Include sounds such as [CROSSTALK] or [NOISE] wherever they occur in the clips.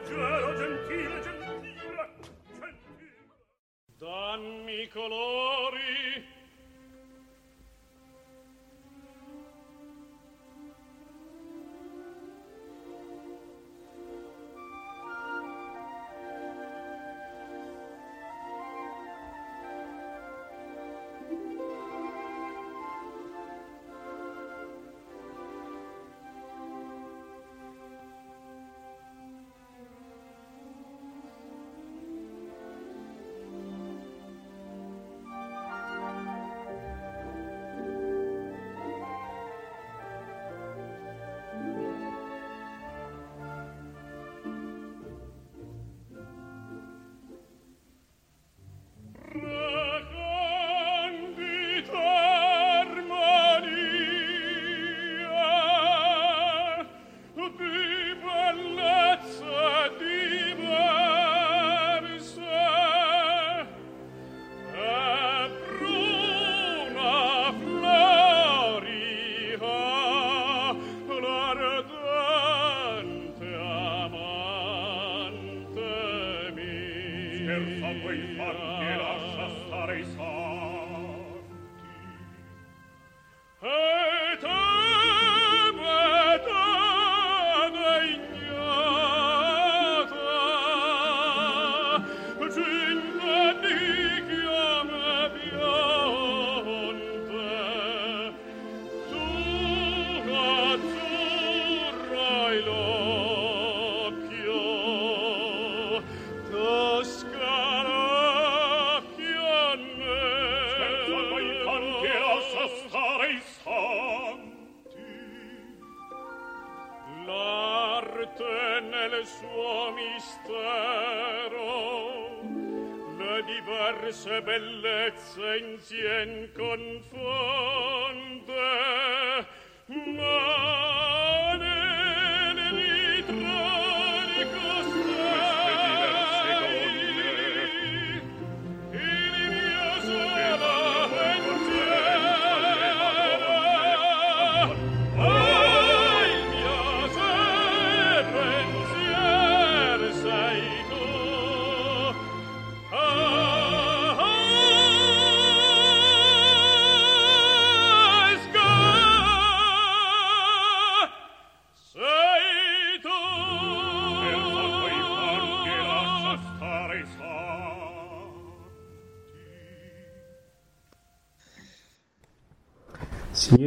leggero gentile gentile gentile. Dammi colori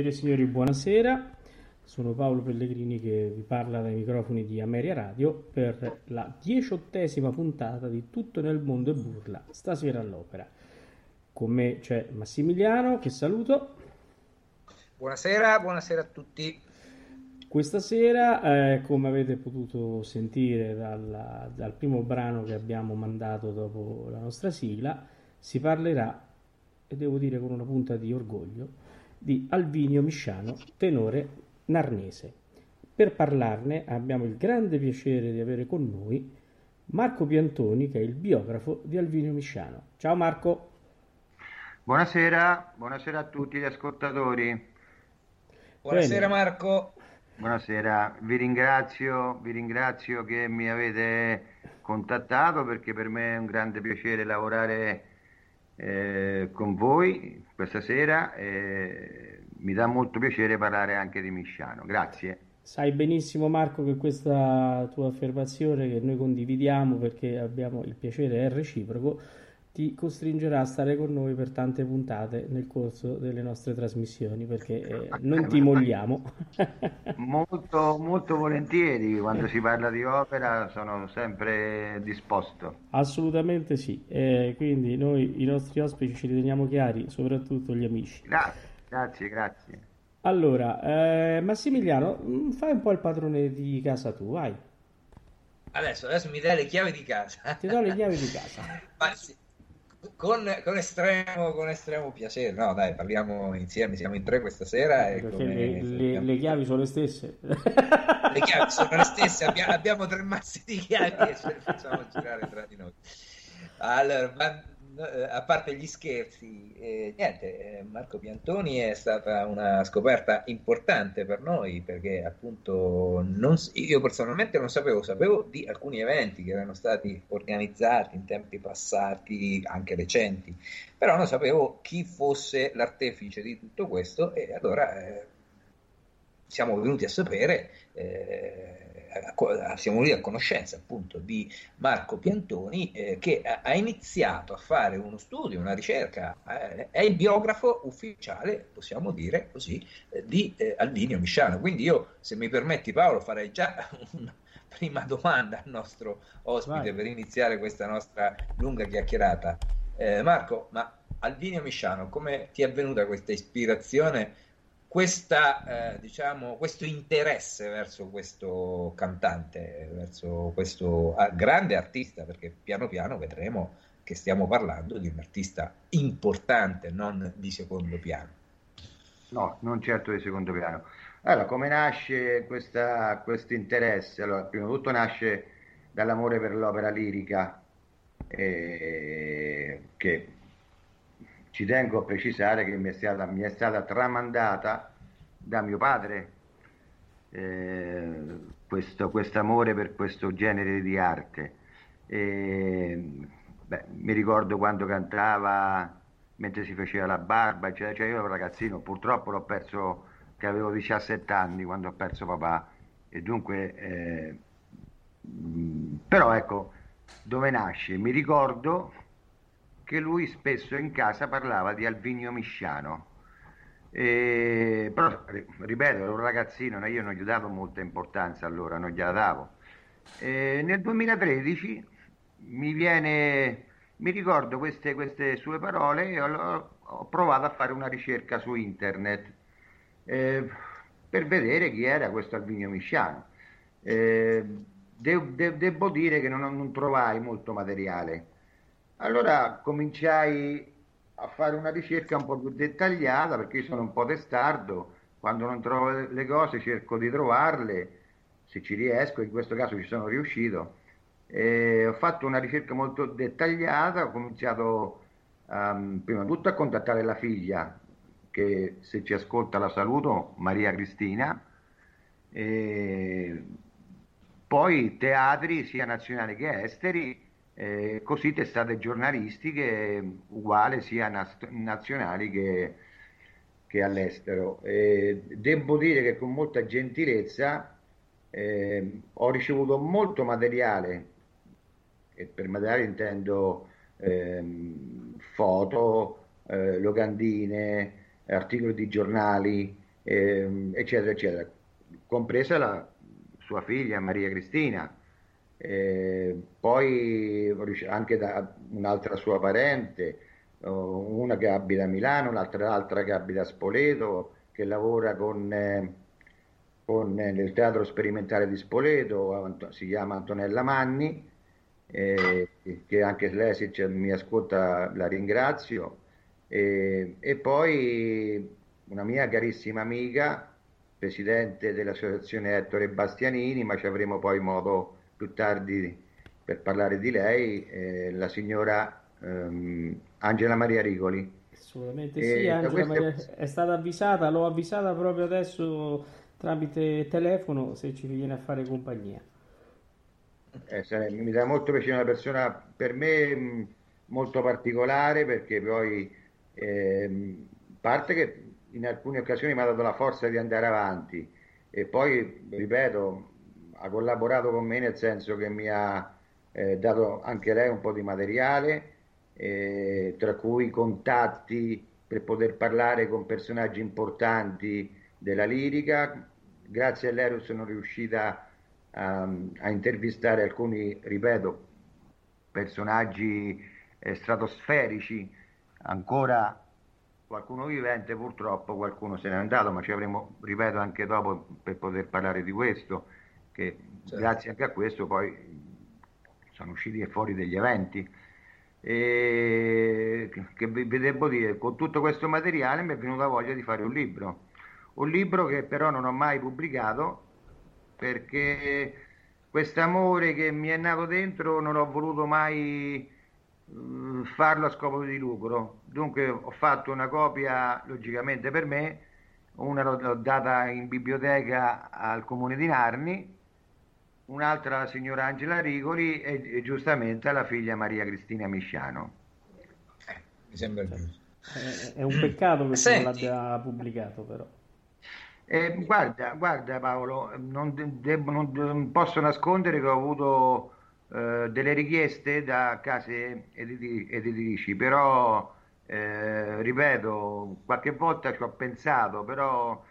Signore e signori, buonasera. Sono Paolo Pellegrini che vi parla dai microfoni di Ameria Radio per la diciottesima puntata di Tutto nel mondo e burla, stasera all'opera. Con me c'è Massimiliano, che saluto. Buonasera, buonasera a tutti. Questa sera, eh, come avete potuto sentire dal, dal primo brano che abbiamo mandato dopo la nostra sigla, si parlerà, e devo dire con una punta di orgoglio, di Alvinio Misciano, tenore narnese. Per parlarne abbiamo il grande piacere di avere con noi Marco Piantoni, che è il biografo di Alvinio Misciano. Ciao Marco. Buonasera, buonasera a tutti gli ascoltatori. Buonasera Bene. Marco. Buonasera, vi ringrazio, vi ringrazio che mi avete contattato perché per me è un grande piacere lavorare eh, con voi questa sera e mi dà molto piacere parlare anche di Misciano. Grazie. Sai benissimo Marco che questa tua affermazione che noi condividiamo perché abbiamo il piacere è reciproco ti costringerà a stare con noi per tante puntate nel corso delle nostre trasmissioni perché eh, non ti molliamo. [LAUGHS] molto, molto volentieri, quando si parla di opera sono sempre disposto. Assolutamente sì, eh, quindi noi i nostri ospiti ci riteniamo chiari, soprattutto gli amici. Grazie, grazie, grazie. Allora, eh, Massimiliano, mm, fai un po' il padrone di casa tu, vai. Adesso, adesso mi dai le chiavi di casa. Ti do le chiavi di [LAUGHS] casa. Ma sì, con, con, estremo, con, estremo, piacere. No, dai, parliamo insieme. Siamo in tre questa sera. E Perché le, le, le, chiavi sono le stesse. Le chiavi sono le stesse. Abbiamo, [LAUGHS] abbiamo tre mazzi di chiavi e ce le facciamo girare tra di noi. Allora, a parte gli scherzi, eh, niente, eh, Marco Piantoni è stata una scoperta importante per noi perché appunto non, io personalmente non sapevo, sapevo di alcuni eventi che erano stati organizzati in tempi passati, anche recenti, però non sapevo chi fosse l'artefice di tutto questo e allora eh, siamo venuti a sapere eh, siamo venuti a conoscenza appunto di Marco Piantoni eh, che ha iniziato a fare uno studio, una ricerca, eh, è il biografo ufficiale, possiamo dire così, eh, di eh, Alvinio Misciano. Quindi io, se mi permetti Paolo, farei già [LAUGHS] una prima domanda al nostro ospite Vai. per iniziare questa nostra lunga chiacchierata. Eh, Marco, ma Alvinio Misciano, come ti è venuta questa ispirazione questa, eh, diciamo, questo interesse verso questo cantante, verso questo ah, grande artista, perché piano piano vedremo che stiamo parlando di un artista importante, non di secondo piano. No, non certo di secondo piano. Allora, come nasce questo interesse? Allora, prima di tutto nasce dall'amore per l'opera lirica, eh, che ci tengo a precisare che mi è stata, mi è stata tramandata da mio padre eh, questo amore per questo genere di arte. E, beh, mi ricordo quando cantava mentre si faceva la barba, eccetera. Cioè io ero ragazzino, purtroppo l'ho perso che avevo 17 anni quando ho perso papà e dunque eh, però ecco dove nasce mi ricordo che lui spesso in casa parlava di Alvinio Misciano. E, però, ripeto, ero un ragazzino, io non gli davo molta importanza allora, non gliela davo. E nel 2013 mi viene, mi ricordo queste, queste sue parole e ho, ho, provato a fare una ricerca su internet eh, per vedere chi era questo Alvinio Misciano. Eh, de, de, devo dire che non, non trovai molto materiale allora cominciai a fare una ricerca un po' più dettagliata perché io sono un po' testardo, quando non trovo le cose cerco di trovarle, se ci riesco, in questo caso ci sono riuscito. E ho fatto una ricerca molto dettagliata, ho cominciato um, prima di tutto a contattare la figlia, che se ci ascolta la saluto, Maria Cristina, e poi teatri sia nazionali che esteri eh, così testate giornalistiche uguali sia naz- nazionali che, che all'estero. Eh, devo dire che con molta gentilezza eh, ho ricevuto molto materiale, e per materiale intendo ehm, foto, eh, locandine, articoli di giornali, ehm, eccetera, eccetera, compresa la sua figlia Maria Cristina eh, poi anche da un'altra sua parente, una che abita a Milano, l'altra che abita a Spoleto, che lavora con, eh, con, eh, nel teatro sperimentale di Spoleto, si chiama Antonella Manni, eh, che anche lei se mi ascolta la ringrazio, e, e poi una mia carissima amica, presidente dell'associazione Ettore Bastianini, ma ci avremo poi modo più tardi per parlare di lei, eh, la signora ehm, Angela Maria Rigoli. Assolutamente e sì, Angela. Maria è stata avvisata, l'ho avvisata proprio adesso tramite telefono se ci viene a fare compagnia. Eh, mi dà molto piacere una persona per me mh, molto particolare perché poi eh, parte che in alcune occasioni mi ha dato la forza di andare avanti e poi ripeto ha collaborato con me nel senso che mi ha eh, dato anche lei un po' di materiale, eh, tra cui contatti per poter parlare con personaggi importanti della lirica. Grazie a lei sono riuscita a, a intervistare alcuni, ripeto, personaggi eh, stratosferici, ancora qualcuno vivente, purtroppo qualcuno se n'è andato, ma ci avremo, ripeto, anche dopo per poter parlare di questo che certo. grazie anche a questo poi sono usciti fuori degli eventi. E che vi devo dire, con tutto questo materiale mi è venuta voglia di fare un libro. Un libro che però non ho mai pubblicato perché questo amore che mi è nato dentro non ho voluto mai uh, farlo a scopo di lucro. Dunque ho fatto una copia logicamente per me, una l'ho data in biblioteca al comune di Narni, un'altra alla signora Angela Rigoli e, e giustamente alla figlia Maria Cristina Misciano. Eh, mi sembra giusto. È, è un peccato che Senti. non l'abbia pubblicato però. Eh, guarda, guarda Paolo, non, debbo, non, posso nascondere che ho avuto eh, delle richieste da case editi, editrici, però eh, ripeto, qualche volta ci ho pensato, però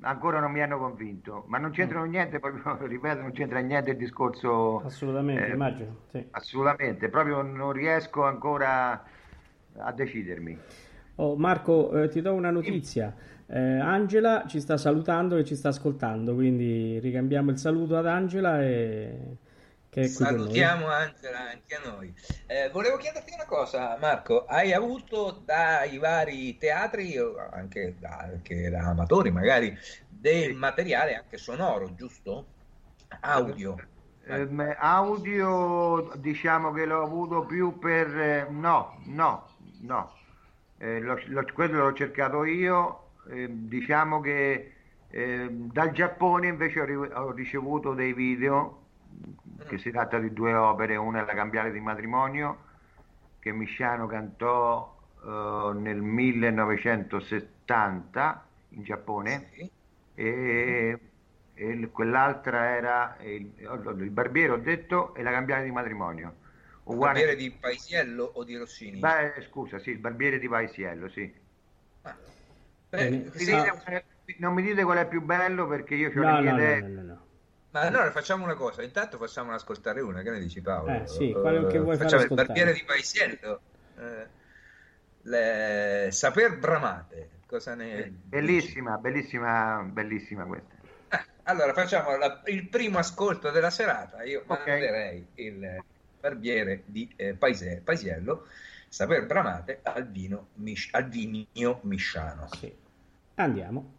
ancora non mi hanno convinto, ma non c'entrano mm. niente, proprio, [LAUGHS] ripeto, non c'entra niente il discorso. Assolutamente, eh, immagino. Sì. Assolutamente, proprio non riesco ancora a decidermi. Oh, Marco, eh, ti do una notizia. Eh, Angela ci sta salutando e ci sta ascoltando, quindi ricambiamo il saluto ad Angela e Salutiamo Angela anche a noi. Eh, volevo chiederti una cosa, Marco. Hai avuto dai vari teatri, anche da, anche da amatori magari, del materiale anche sonoro, giusto? Audio. Eh, audio diciamo che l'ho avuto più per... Eh, no, no, no. Eh, lo, lo, quello l'ho cercato io. Eh, diciamo che dal Giappone invece ho, ho ricevuto dei video che si tratta di due opere, una è La cambiale di matrimonio che Misciano cantò uh, nel 1970 in Giappone sì. e, e, quell'altra era il, il, Barbiere ho detto e La cambiale di matrimonio. Il Barbiere di Paisiello o di Rossini? Beh, scusa, sì, il Barbiere di Paisiello, sì. Ah. Beh, sì. Non mi dite qual è più bello perché io ho no, le mie no, idee. No, no, ma allora facciamo una cosa, intanto facciamo ascoltare una, che ne dici Paolo? Eh sì, quale che vuoi facciamo fare il barbiere di Paisiello, eh, le... Saper Bramate, cosa ne Bellissima, dici? bellissima, bellissima questa. Eh, allora facciamo la, il primo ascolto della serata, io okay. manderei il barbiere di eh, Paise, Paisiello, Saper Bramate al vino, al vinio misciano. Sì. Andiamo.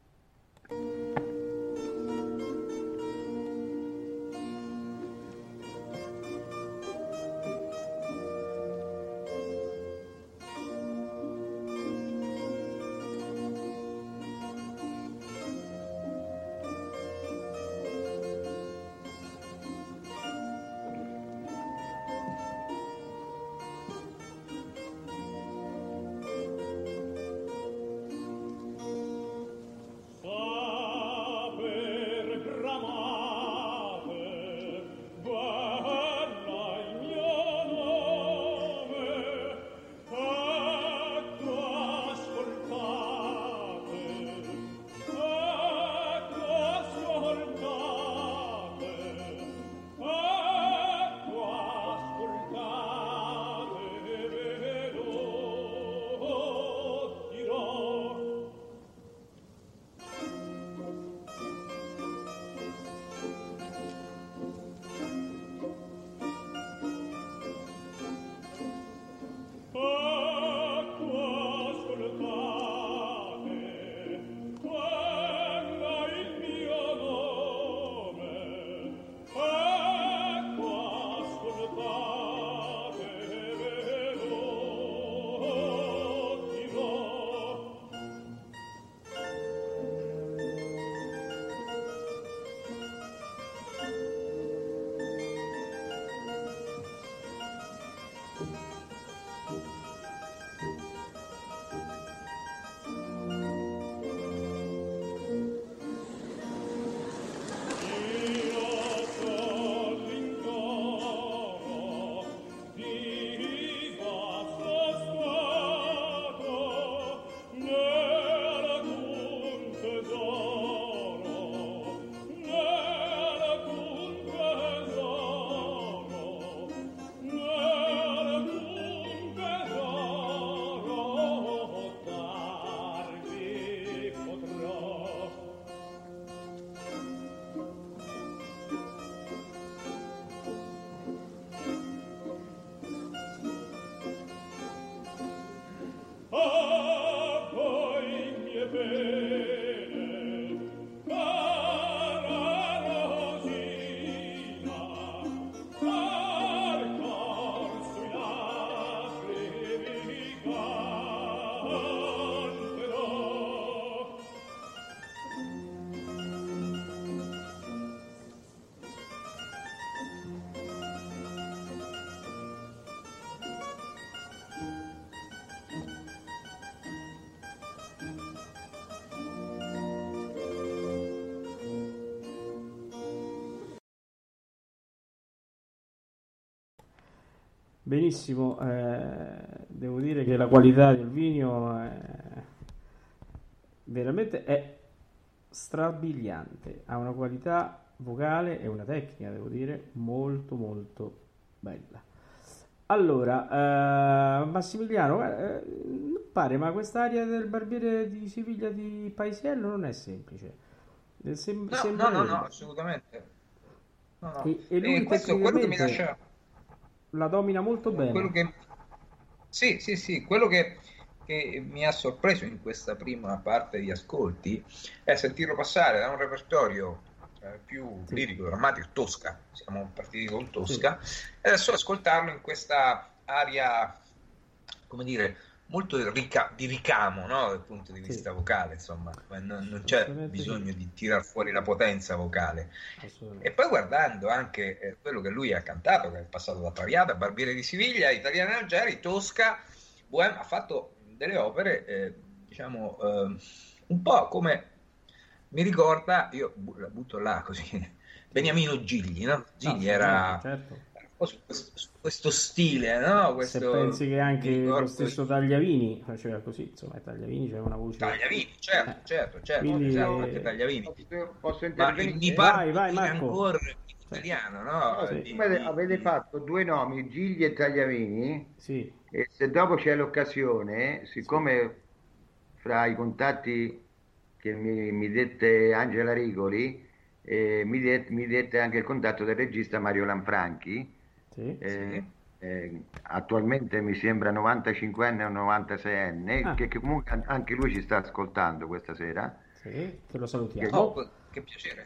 Benissimo, eh, devo dire che la qualità del vino è veramente è strabiliante, ha una qualità vocale e una tecnica, devo dire, molto molto bella. Allora, eh, Massimiliano, eh, non pare, ma quest'area del barbiere di Siviglia di Paisiello non è semplice. Eh, sem- no, no, no, no, assolutamente. No, no. E, e lui e questo quello che mi lascia la domina molto bene. Quello che... Sì, sì, sì, quello che, che, mi ha sorpreso in questa prima parte di ascolti è sentirlo passare da un repertorio eh, più sì. lirico, drammatico, tosca, siamo partiti con tosca, sì. e adesso ascoltarlo in questa aria, come dire, molto rica- di ricamo no? dal punto di vista sì. vocale, insomma, non, non c'è bisogno di tirar fuori la potenza vocale. E poi guardando anche eh, quello che lui ha cantato, che è passato da Traviata, Barbiere di Siviglia, Italiano Algeri, Tosca, Bohem, ha fatto delle opere, eh, diciamo, eh, un po' come mi ricorda, io la butto là così, [LAUGHS] Beniamino Gigli, no? Gigli no, era... Certo su questo, su questo, stile, no? Questo, Se pensi che anche lo stesso Tagliavini faceva così, insomma, Tagliavini c'era una voce. Tagliavini, certo, eh. certo, certo, Quindi, esatto, anche Tagliavini. Posso, posso intervenire? Ma mi pare vai, vai, ancora in italiano, no? no sì. di, avete fatto due nomi, Gigli e Tagliavini, sì. e se dopo c'è l'occasione, siccome sì. fra i contatti che mi, mi dette Angela Rigoli, eh, mi, dette, mi dette anche il contatto del regista Mario Lanfranchi, sì, eh, eh, attualmente mi sembra 95enne o 96enne, ah. che, che, comunque anche lui ci sta ascoltando questa sera. Sì, che lo salutiamo. Che, oh, che piacere.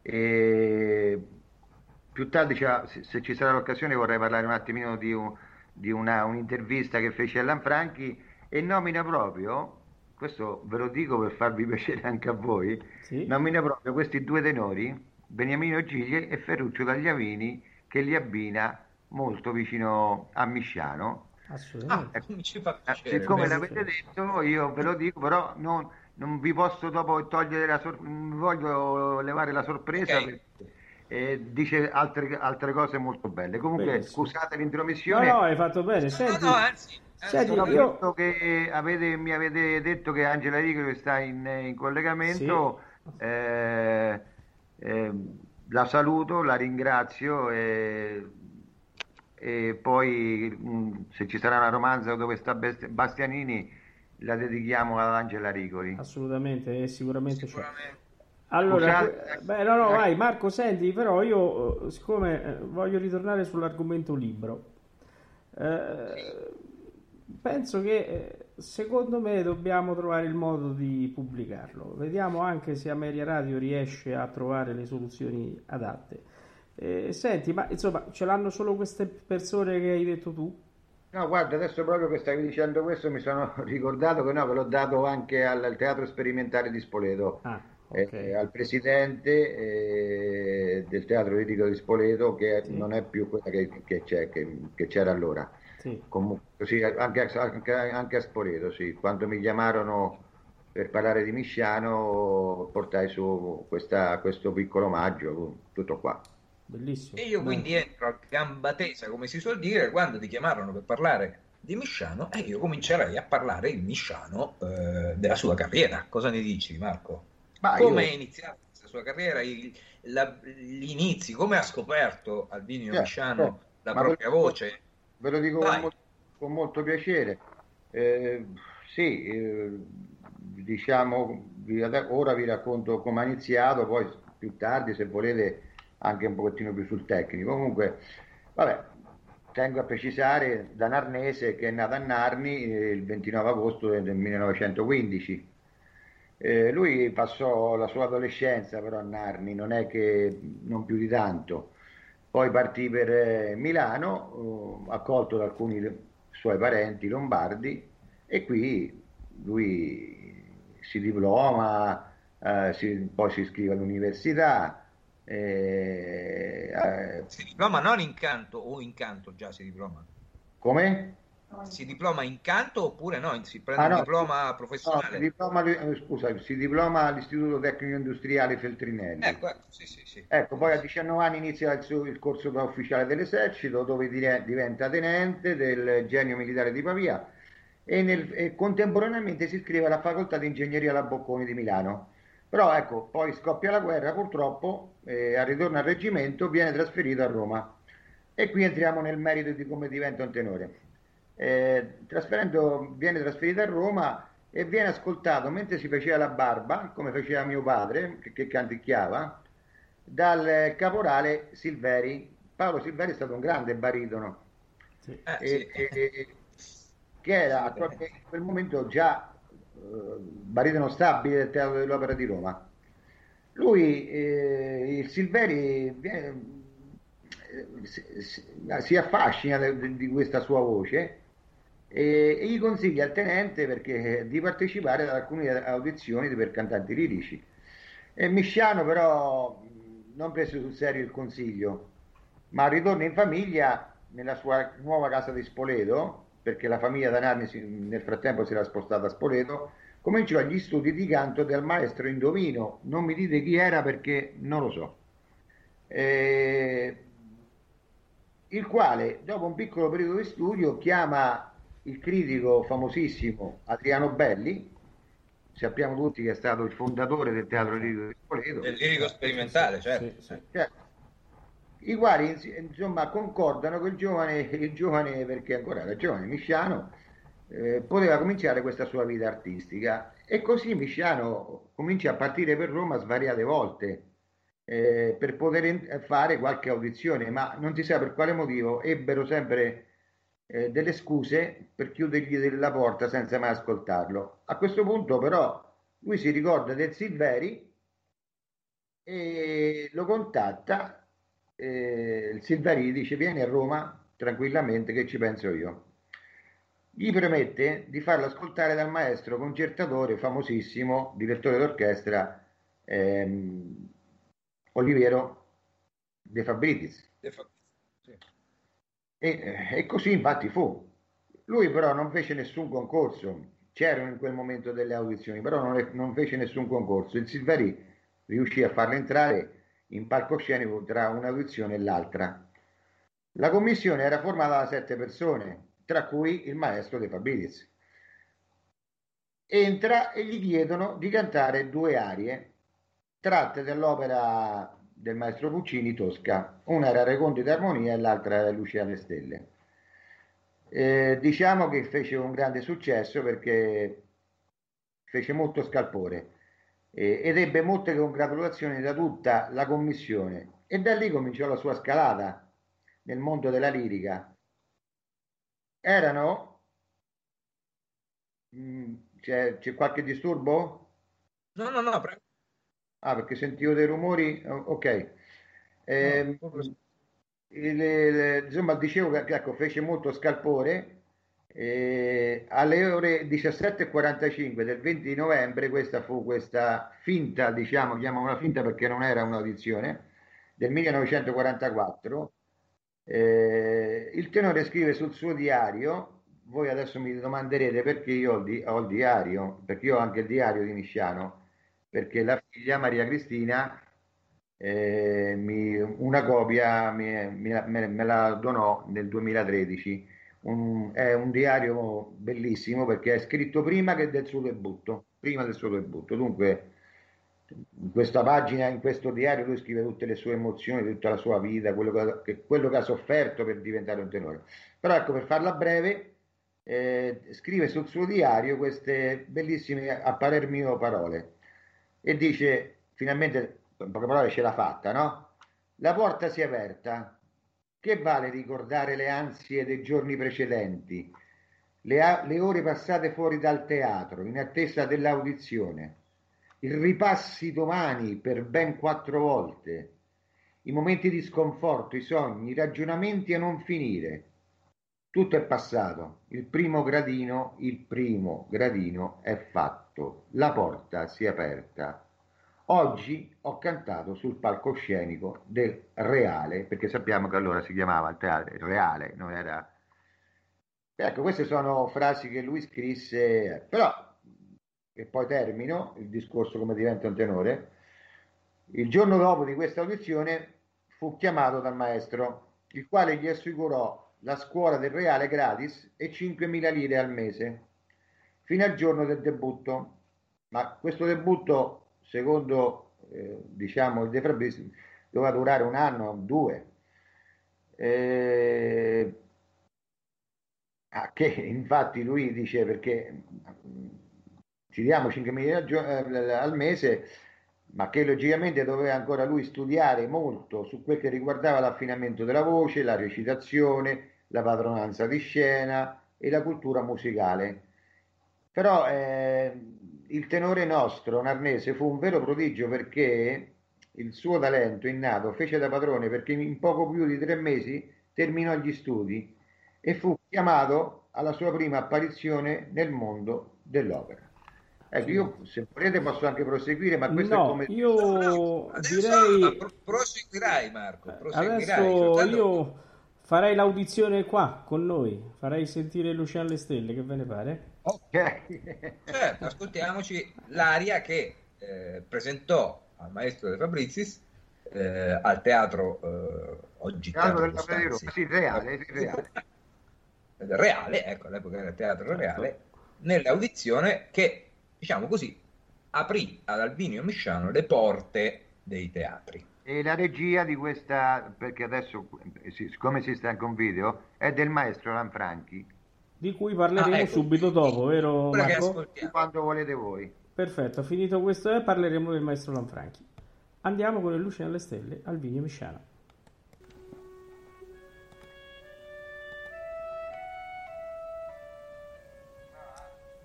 E più tardi, cioè, se, se, ci sarà l'occasione, vorrei parlare un attimino di, un, di una, un'intervista che fece a Lanfranchi e nomina proprio, questo ve lo dico per farvi [LAUGHS] piacere anche a voi, sì. nomina proprio questi due tenori, Beniamino Gigli e Ferruccio Tagliavini, che li abbina molto vicino a Misciano. Assolutamente. Ah, eh, siccome l'avete detto, io ve lo dico, però non, non vi posso dopo togliere la sorpresa, non voglio levare la sorpresa. Okay. Perché, eh, dice altre, altre, cose molto belle. Comunque, Benissimo. scusate l'intromissione. No, no, hai fatto bene. Senti, no, no, anzi, Senti, io... che avete, mi avete detto che Angela Rigolo sta in, in collegamento. Sì. Eh, eh, la saluto, la ringrazio e, e poi mh, mm, se ci sarà una romanza dove sta Bastianini la dedichiamo ad Angela Rigoli. Assolutamente, e sicuramente, sicuramente. c'è. Allora, Scusate. beh, no, no, vai Marco, senti, però io, eh, siccome eh, voglio ritornare sull'argomento libro, eh, penso che eh, secondo me dobbiamo trovare il modo di pubblicarlo. Vediamo anche se Ameria Radio riesce a trovare le soluzioni adatte. Eh, senti, ma insomma, ce l'hanno solo queste persone che hai detto tu? No, guarda, adesso proprio che stavi dicendo questo mi sono [LAUGHS] ricordato che no, ve l'ho dato anche al, Teatro Sperimentale di Spoleto, ah, okay. eh, al presidente eh, del Teatro Lirico di Spoleto, che sì. non è più quella che, che, che c'era allora. Sì. Comunque, sì, anche, anche, anche, a Spoleto, sì. Quando mi chiamarono per parlare di Misciano, portai su questa, questo piccolo omaggio, tutto qua. Bellissimo. E io quindi entro a gamba tesa, come si suol dire, quando ti chiamarono per parlare di Misciano, e io comincerei a parlare il Misciano eh, della sua carriera. Cosa ne dici, Marco? Ma come io... è iniziata questa sua carriera, il, la, gli inizi, come ha scoperto Albino eh, Misciano eh, la propria voce? Ve lo dico con molto, con molto, piacere. Eh, sì, eh, diciamo, ora vi racconto come ha iniziato, poi più tardi, se volete, anche un pochettino più sul tecnico. Comunque, vabbè, tengo a precisare da Narnese che è nato a Narni eh, il 29 agosto del 1915. Eh, lui passò la sua adolescenza però a Narni, non è che non più di tanto. Poi partì per eh, Milano, eh, accolto da alcuni suoi parenti lombardi e qui lui si diploma, eh, si, poi si iscrive all'università. Eh, si diploma non in canto o in canto già si diploma? Come? Si diploma in canto oppure no? Si prende Ah, no, un diploma No, professionale? si diploma, eh, scusa, si diploma all'Istituto Tecnico Industriale Feltrinelli. Ecco, ecco, sì, sì, sì. Ecco, poi a 19 anni inizia il, suo- il corso da ufficiale dell'esercito, dove dire- diventa tenente del genio militare di Pavia e, nel- e contemporaneamente si iscrive alla facoltà di ingegneria alla Bocconi di Milano. Però ecco, poi scoppia la guerra, purtroppo, e al ritorno al reggimento viene trasferito a Roma. E qui entriamo nel merito di come diventa un tenore. Eh, trasferendo, viene trasferito a Roma e viene ascoltato mentre si faceva la barba, come faceva mio padre, che, che canticchiava, dal caporale Silveri. Paolo Silveri è stato un grande baritono, Sì. Eh, e- sì. e- e- che era attualmente in quel momento già eh, baritono stabile del Teatro dell'Opera di Roma. Lui, eh, il Silveri, viene- eh, si, si- si affascina de- di questa sua voce e, e gli consiglia al tenente perché, di partecipare ad alcune audizioni per cantanti lirici. E Misciano però non prese sul serio il consiglio, ma ritorna in famiglia nella sua nuova casa di Spoleto, perché la famiglia da Narni si- nel frattempo si era spostata a Spoleto, cominciò gli studi di canto del maestro Indovino, non mi dite chi era perché non lo so. Eh, il quale, dopo un piccolo periodo di studio, chiama il critico famosissimo Adriano Belli, sappiamo tutti che è stato il fondatore del teatro lirico di Spoleto, Del lirico sperimentale, certo. Sì, sì. cioè, i quali ins- insomma concordano che il giovane, il giovane perché ancora era giovane, Misciano, eh, poteva cominciare questa sua vita artistica e così Misciano comincia a partire per Roma svariate volte eh, per poter fare qualche audizione, ma non si sa per quale motivo ebbero sempre eh, delle scuse per chiudergli la porta senza mai ascoltarlo. A questo punto però lui si ricorda del Silveri e lo contatta. eh, il Silveri gli dice: Vieni a Roma tranquillamente, che ci penso io. Gli promette di farlo ascoltare dal maestro concertatore famosissimo, direttore d'orchestra ehm, Oliviero De Fabritis. Sì. E, e così infatti fu. Lui però non fece nessun concorso, c'erano in quel momento delle audizioni, però non, non fece nessun concorso. Il Silveri riuscì a farlo entrare in palcoscenico tra un'audizione e l'altra. La commissione era formata da sette persone, tra cui il maestro De Fabritis. Entra e gli chiedono di cantare due arie tratte dall'opera del maestro Puccini Tosca. Una era Reconti d'Armonia e l'altra era Lucia alle Stelle. Eh, diciamo che fece un grande successo perché fece molto scalpore eh, ed ebbe molte congratulazioni da tutta la commissione e da lì cominciò la sua scalata nel mondo della lirica. Erano... Mm, c'è, c'è qualche disturbo? No, no, no, prego. Ah, perché sentivo dei rumori. Oh, Ok. No, proprio- il- il- insomma, dicevo che ecco, fece molto scalpore. e alle ore 17.45 del 20 di novembre, questa fu questa finta, diciamo, chiamiamola finta perché non era un'audizione, del 1944. eh, il tenore scrive sul suo diario, voi adesso mi domanderete perché io ho il, di- ho il diario, perché io ho anche il diario di Nisciano, perché la figlia Maria Cristina eh, mi- una copia mi- mi- me, me la donò nel 2013. Un- è un diario bellissimo perché è scritto prima che del suo debutto, prima del suo debutto. Dunque, in questa pagina, in questo diario, lui scrive tutte le sue emozioni, tutta la sua vita, quello che, che- quello che ha sofferto per diventare un tenore. Però ecco, per farla breve, eh, scrive sul suo diario queste bellissime, a parer mio, parole e dice, finalmente, in poche parole, ce l'ha fatta, no? La porta si è aperta. Che vale ricordare le ansie dei giorni precedenti, le, le ore passate fuori dal teatro, in attesa dell'audizione, i ripassi domani per ben quattro volte, i momenti di sconforto, i sogni, i ragionamenti a non finire. Tutto è passato. Il primo gradino, il primo gradino è fatto. La porta si è aperta. Oggi ho cantato sul palcoscenico del Reale, perché sappiamo che allora si chiamava il teatro il Reale, non era. Ecco, queste sono frasi che lui scrisse, però, e poi termino il discorso come diventa un tenore, il giorno dopo di questa audizione fu chiamato dal maestro, il quale gli assicurò la scuola del reale gratis e 5.000 lire al mese, fino al giorno del debutto. Ma questo debutto, secondo eh, diciamo il De Fabrizi, doveva durare un anno, due. Eh, Ah, che infatti lui dice perché ci diamo 5.000 eh, al mese, ma che logicamente doveva ancora lui studiare molto su quel che riguardava l'affinamento della voce, la recitazione, la padronanza di scena e la cultura musicale. Però eh, il tenore nostro, Narnese, fu un vero prodigio perché il suo talento innato fece da padrone perché in poco più di tre mesi terminò gli studi e fu chiamato alla sua prima apparizione nel mondo dell'opera. Ecco, io se volete posso anche proseguire, ma questo no, è come... io direi... Pro- proseguirai Marco, proseguirai. Adesso Soltanto... io farei l'audizione qua con noi, farei sentire Luciano alle stelle, che ve ne pare? Ok. certo, ascoltiamoci l'aria che eh, presentò al maestro De Fabrizis eh, al teatro eh, oggi teatro, teatro della sì, reale, reale reale, ecco all'epoca era teatro certo. reale, nell'audizione che, diciamo così, aprì ad Albinio Misciano le porte dei teatri. E la regia di questa, perché adesso, siccome si sta con video, è del maestro Lanfranchi. Di cui parleremo ah, ecco, subito dopo, vero Marco? Quando volete voi. Perfetto, finito questo e parleremo del maestro Lanfranchi. Andiamo con le luci nelle stelle, Albinio Misciano.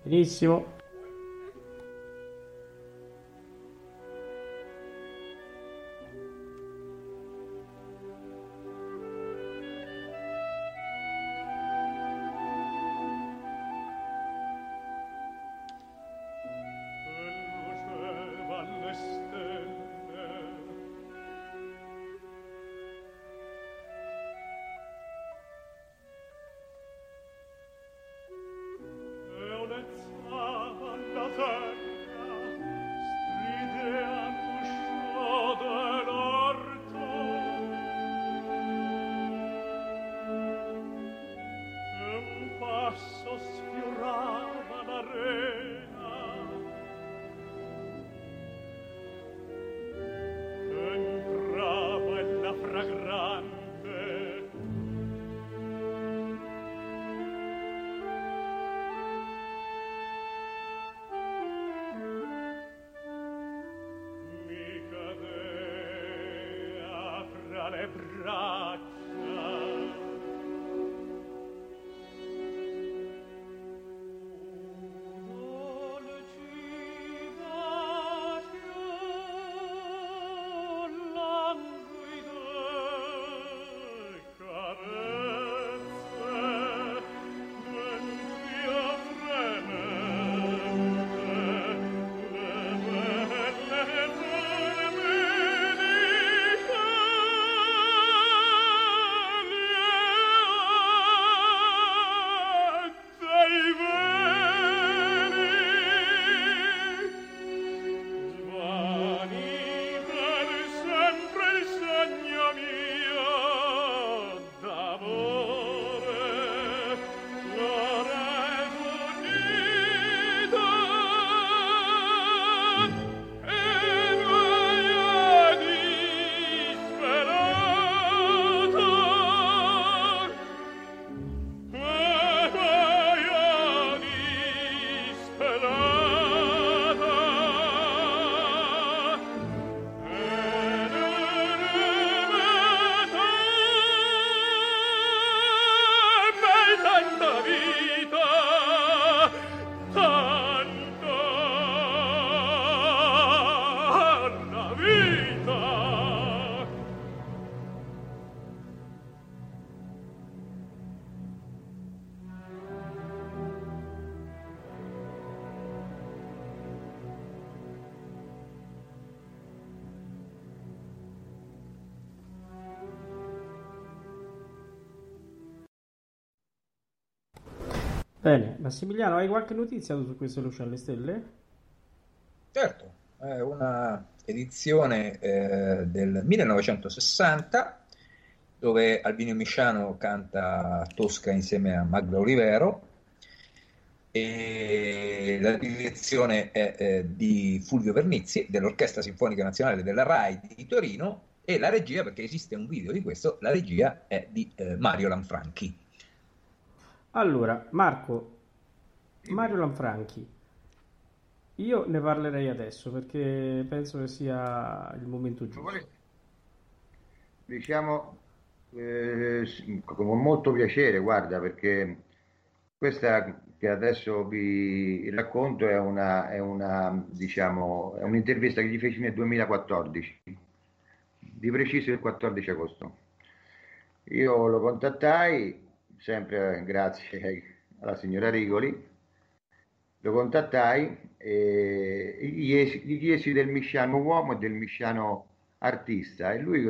Benissimo. Bene, Massimiliano, hai qualche notizia su questo Luce alle Stelle? Certo, è una edizione eh, del 1960 dove Albino Misciano canta Tosca insieme a Magda Olivero e la direzione è eh, di Fulvio Vernizzi dell'Orchestra Sinfonica Nazionale della RAI di Torino e la regia, perché esiste un video di questo, la regia è di eh, Mario Lanfranchi. Allora, Marco, Mario Lanfranchi, io ne parlerei adesso perché penso che sia il momento giusto. Diciamo eh, con molto piacere, guarda, perché questa che adesso vi racconto è una, è una diciamo, è un'intervista che gli feci nel 2014, di preciso il 14 agosto. Io lo contattai sempre grazie [LAUGHS] alla signora Rigoli, lo contattai e gli chiesi del misciano uomo e del misciano artista e lui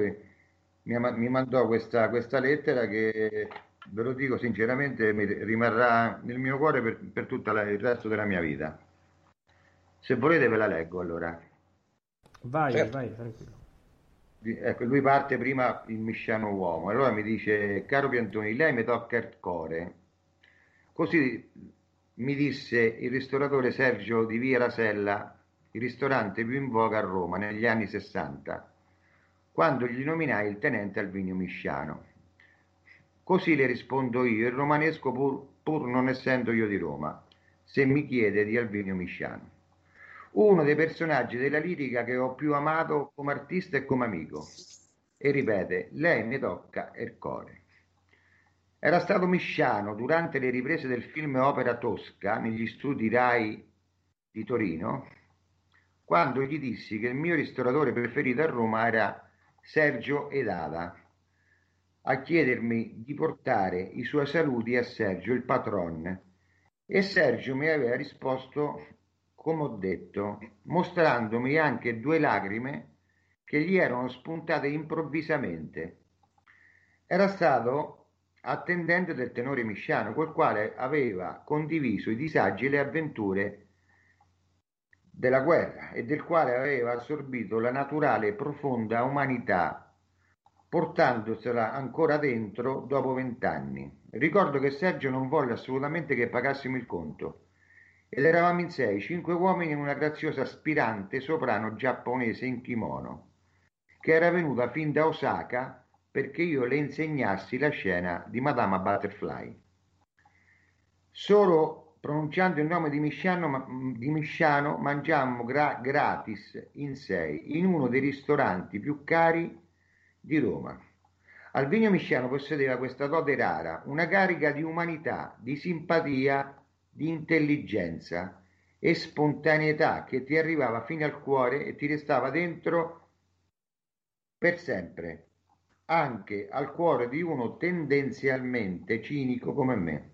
mi, mi mandò questa, questa, lettera che, ve lo dico sinceramente, mi rimarrà nel mio cuore per, per tutto il resto della mia vita. Se volete ve la leggo allora. Vai, certo. vai, tranquillo. Ecco, lui parte prima il misciano uomo, allora mi dice, caro Piantoni, lei mi tocca il cuore. Così mi disse il ristoratore Sergio di Via Rasella, il ristorante più in voga a Roma negli anni 60, quando gli nominai il tenente Alvinio Misciano. Così le rispondo io, il romanesco pur, pur non essendo io di Roma, se mi chiede di Alvinio Misciano uno dei personaggi della lirica che ho più amato come artista e come amico. E ripete, lei mi tocca il cuore. Era stato Misciano durante le riprese del film Opera Tosca negli studi RAI di Torino, quando gli dissi che il mio ristoratore preferito a Roma era Sergio Edada, a chiedermi di portare i suoi saluti a Sergio, il patron. E Sergio mi aveva risposto come ho detto, mostrandomi anche due lacrime che gli erano spuntate improvvisamente. Era stato attendente del tenore Misciano, col quale aveva condiviso i disagi e le avventure della guerra e del quale aveva assorbito la naturale e profonda umanità, portandosela ancora dentro dopo vent'anni. Ricordo che Sergio non volle assolutamente che pagassimo il conto ed eravamo in sei, cinque uomini e una graziosa aspirante soprano giapponese in kimono, che era venuta fin da Osaka perché io le insegnassi la scena di Madama Butterfly. Solo pronunciando il nome di Misciano, di Misciano mangiammo gra- gratis in sei in uno dei ristoranti più cari di Roma. Alvinio Misciano possedeva questa dote rara, una carica di umanità, di simpatia di intelligenza e spontaneità che ti arrivava fino al cuore e ti restava dentro per sempre, anche al cuore di uno tendenzialmente cinico come me.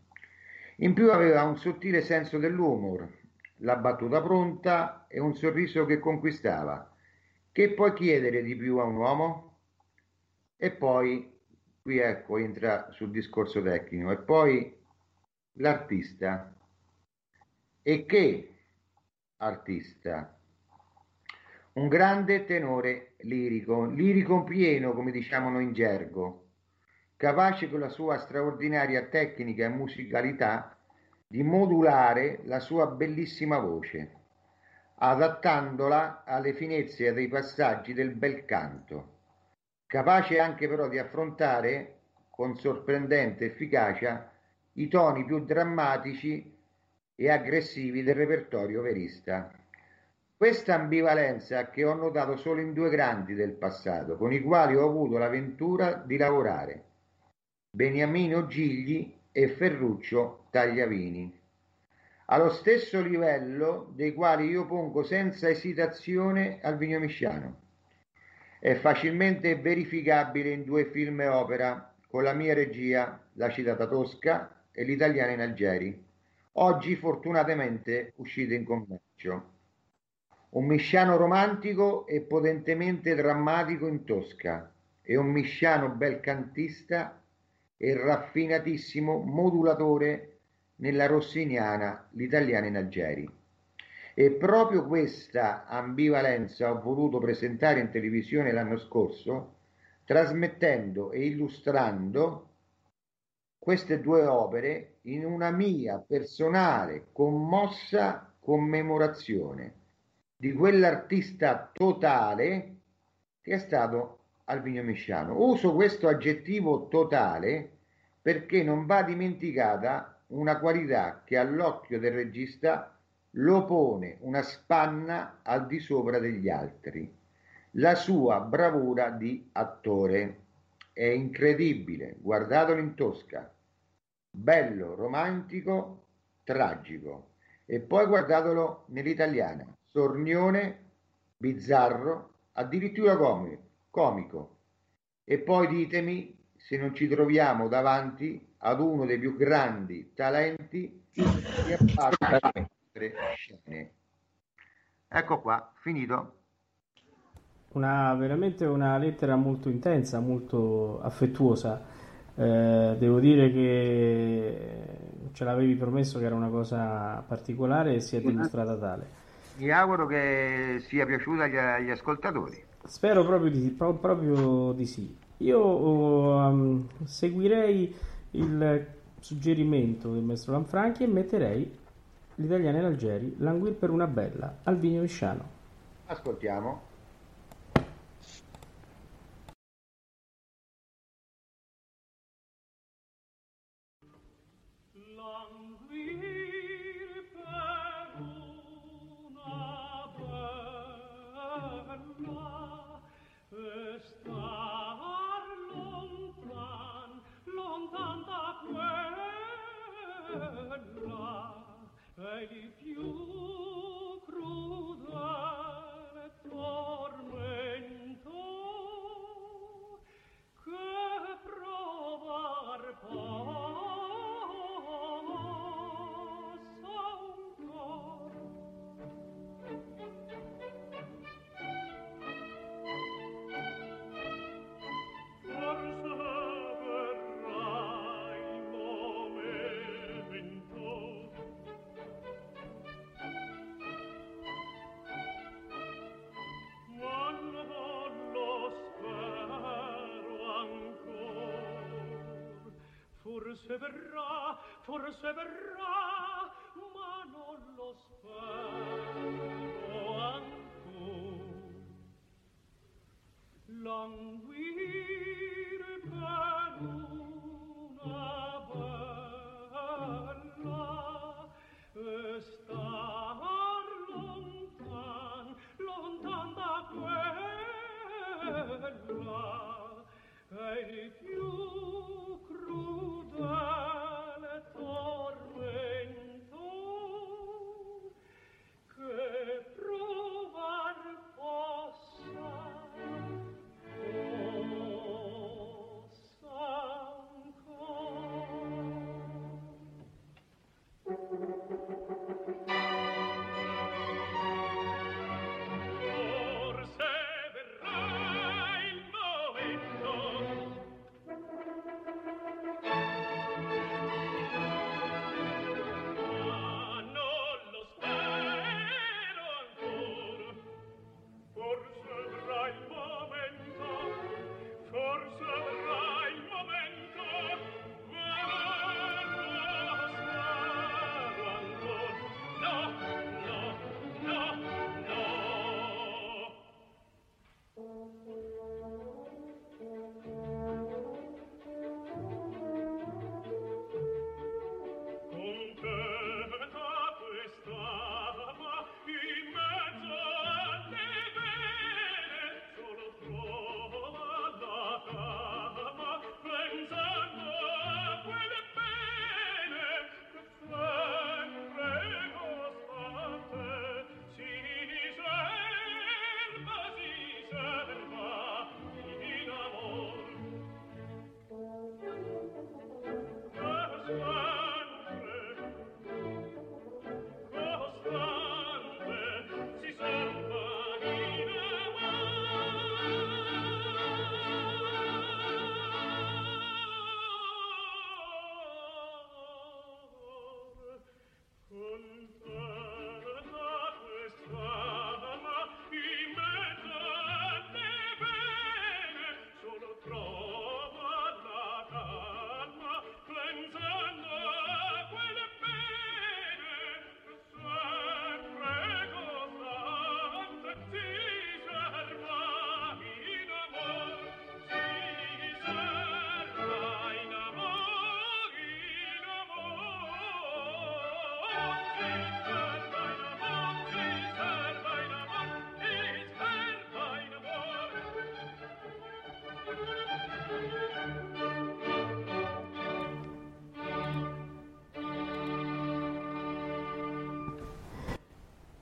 In più aveva un sottile senso dell'umor, la battuta pronta e un sorriso che conquistava. Che puoi chiedere di più a un uomo? E poi, qui ecco, entra sul discorso tecnico, e poi l'artista e che artista? Un grande tenore lirico, lirico pieno come diciamo noi in gergo, capace con la sua straordinaria tecnica e musicalità di modulare la sua bellissima voce, adattandola alle finezze dei passaggi del bel canto, capace anche però di affrontare con sorprendente efficacia i toni più drammatici e aggressivi del repertorio verista. Questa ambivalenza che ho notato solo in due grandi del passato, con i quali ho avuto la ventura di lavorare, Beniamino Gigli e Ferruccio Tagliavini, allo stesso livello dei quali io pongo senza esitazione al Misciano. È facilmente verificabile in due film e opera con la mia regia, la citata Tosca e l'italiana in Algeri oggi fortunatamente uscite in commercio. Un misciano romantico e potentemente drammatico in Tosca e un misciano bel cantista e raffinatissimo modulatore nella rossiniana L'italiana in Algeri. E proprio questa ambivalenza ho voluto presentare in televisione l'anno scorso, trasmettendo e illustrando queste due opere in una mia personale, commossa commemorazione di quell'artista totale che è stato Alvino Misciano. Uso questo aggettivo totale perché non va dimenticata una qualità che all'occhio del regista lo pone una spanna al di sopra degli altri, la sua bravura di attore. È incredibile, guardatelo in tosca, bello, romantico, tragico. E poi guardatelo nell'italiana, sornione, bizzarro, addirittura comico. E poi ditemi se non ci troviamo davanti ad uno dei più grandi talenti che apparve tre scene. Ecco qua, finito. Una, veramente una lettera molto intensa, molto affettuosa. Eh, devo dire che ce l'avevi promesso che era una cosa particolare e si è dimostrata tale. Mi auguro che sia piaciuta agli, agli ascoltatori. Spero proprio di, proprio di sì. Io um, seguirei il suggerimento del maestro Lanfranchi e metterei l'italiano in Algeri, languir per una bella, Albino Visciano. Ascoltiamo. if you forse verrà, forse verrà,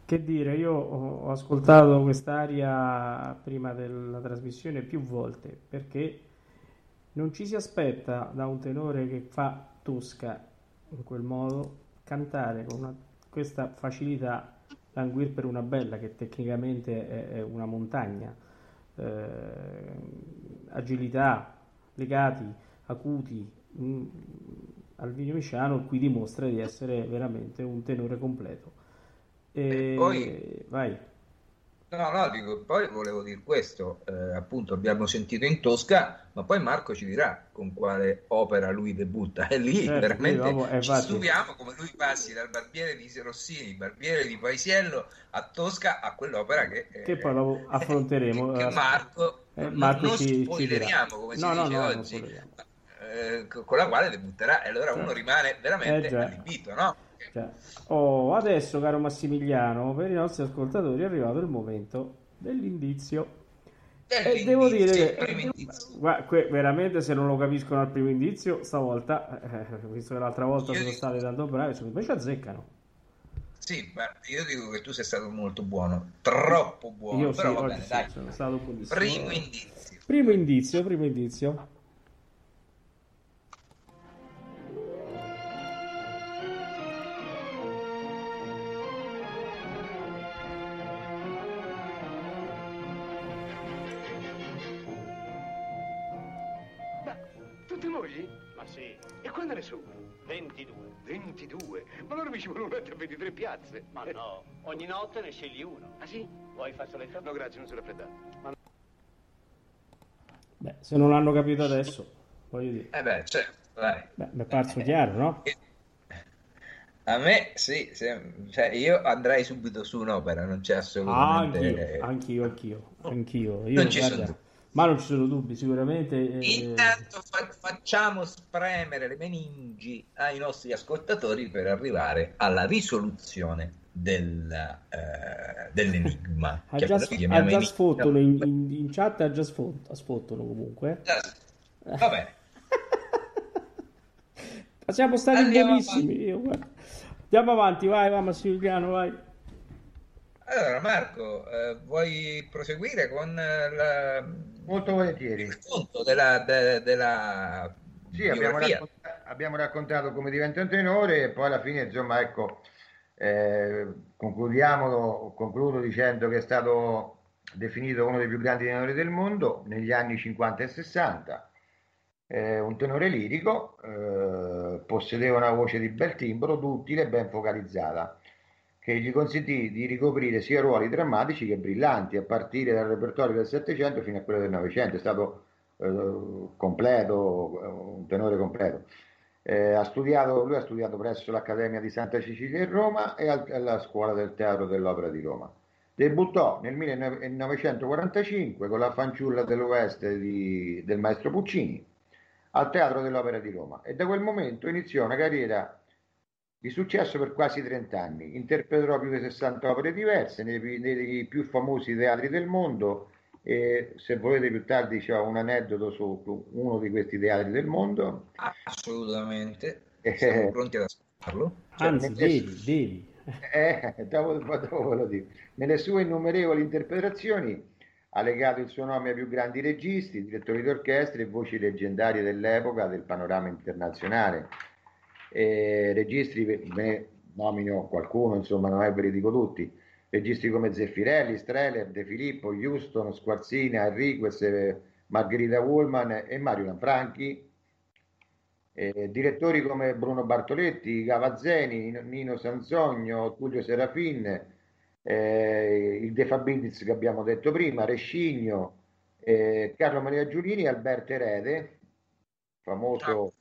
Che dire, io ho ascoltato quest'aria prima della trasmissione più volte perché non ci si aspetta da un tenore che fa Tosca in quel modo cantare con una, questa facilità languir per una bella che tecnicamente è, è una montagna, eh, agilità, legati, acuti. Mh, mm, Alvino Miciano qui dimostra di essere veramente un tenore completo. E... Poi, vai. No, no, dico, poi volevo dire questo, eh, appunto abbiamo sentito in Tosca, ma poi Marco ci dirà con quale opera lui debutta [LAUGHS] e lì Certo, veramente dopo, eh, ci stupiamo come lui passi dal barbiere di Rossini, barbiere di Paisiello a Tosca a quell'opera che, eh, Che poi dopo affronteremo. che, che Marco, Eh, Marco non ci- ci spoileriamo dirà. come si No, no, dice no, oggi, eh, con la quale debutterà e allora Certo. uno rimane veramente Eh, allibito, no? Cioè, oh, adesso, caro Massimiliano, per i nostri ascoltatori è arrivato il momento dell'indizio. E devo dire che. Guarda, que- veramente se non lo capiscono al primo indizio, stavolta, eh, visto che l'altra volta Io sono dico- stati tanto bravi, secondo me ci azzeccano. Sì, ma io dico che tu sei stato molto buono, troppo buono, Io però sì, va bene, sì, dai. sono stato buonissimo. Primo indizio. Primo indizio, primo indizio. Ne sono? 22. 22. Ma allora mi ci vuole un letto a 23 piazze. Ma no, ogni notte ne scegli uno. Ah sì? Vuoi fazzoletto? No, grazie, non sono raffreddato. Ma Beh, se non l'hanno capito adesso, voglio dire. Eh beh, certo, dai. Beh, mi è parso chiaro, no? A me sì, se- cioè io andrei subito su un'opera, non c'è Ah, assolutamente... anch'io, anch'io, anch'io, anch'io. Io, Non ci guarda, sono. Ma non ci sono dubbi, sicuramente. eh, Intanto fa- facciamo spremere le meningi ai nostri ascoltatori per arrivare alla risoluzione del, eh, dell'enigma. [LAUGHS] ha già, ha già enigma. sfottano in, in- in chat, ha già sfot- sfottano comunque. Va bene. [LAUGHS] Ma siamo stati Andiamo buonissimi. Guarda. Andiamo avanti, vai, vai Massimiliano, vai. Allora Marco, eh, vuoi proseguire con eh, la- Molto volentieri. il conto della, de- della Sì, abbiamo, biografia? racconta- abbiamo raccontato come diventa un tenore e poi alla fine, insomma, ecco, eh, concludiamo, concludo dicendo che è stato definito uno dei più grandi tenori del mondo negli anni 50 e 60. Eh, un tenore lirico, eh, possedeva una voce di bel timbro, duttile e ben focalizzata, che gli consentì di ricoprire sia ruoli drammatici che brillanti, a partire dal repertorio del Settecento fino a quello del Novecento. È stato eh, completo, un tenore completo. Eh, ha studiato, lui ha studiato presso l'Accademia di Santa Cecilia in Roma e al- alla Scuola del Teatro dell'Opera di Roma. Debuttò nel 1945 con la fanciulla dell'Oest di- del maestro Puccini al Teatro dell'Opera di Roma e da quel momento iniziò una carriera di successo per quasi 30 anni. Interpretò più di 60 opere diverse nei, nei più famosi teatri del mondo e se volete più tardi c'è un aneddoto su uno di questi teatri del mondo. Assolutamente. Eh, Siamo pronti ad ascoltarlo. Anzi, nel- devi, devi. [LAUGHS] Eh, dopo, dopo ve lo dico. Nelle sue innumerevoli interpretazioni ha legato il suo nome ai più grandi registi, direttori d'orchestra e voci leggendarie dell'epoca del panorama internazionale. Eh, registri, ne nomino qualcuno, insomma, non è ve li dico tutti. Registi come Zeffirelli, Streller, De Filippo, Houston, Squarzina, Enriquez, Margherita Woolman e Mario Lanfranchi. Eh, direttori come Bruno Bartoletti, Gavazzeni, Nino Sanzogno, Tullio Serafin, eh, il De Fabriz che abbiamo detto prima, Rescigno, eh, Carlo Maria Giulini e Alberto Erede, famoso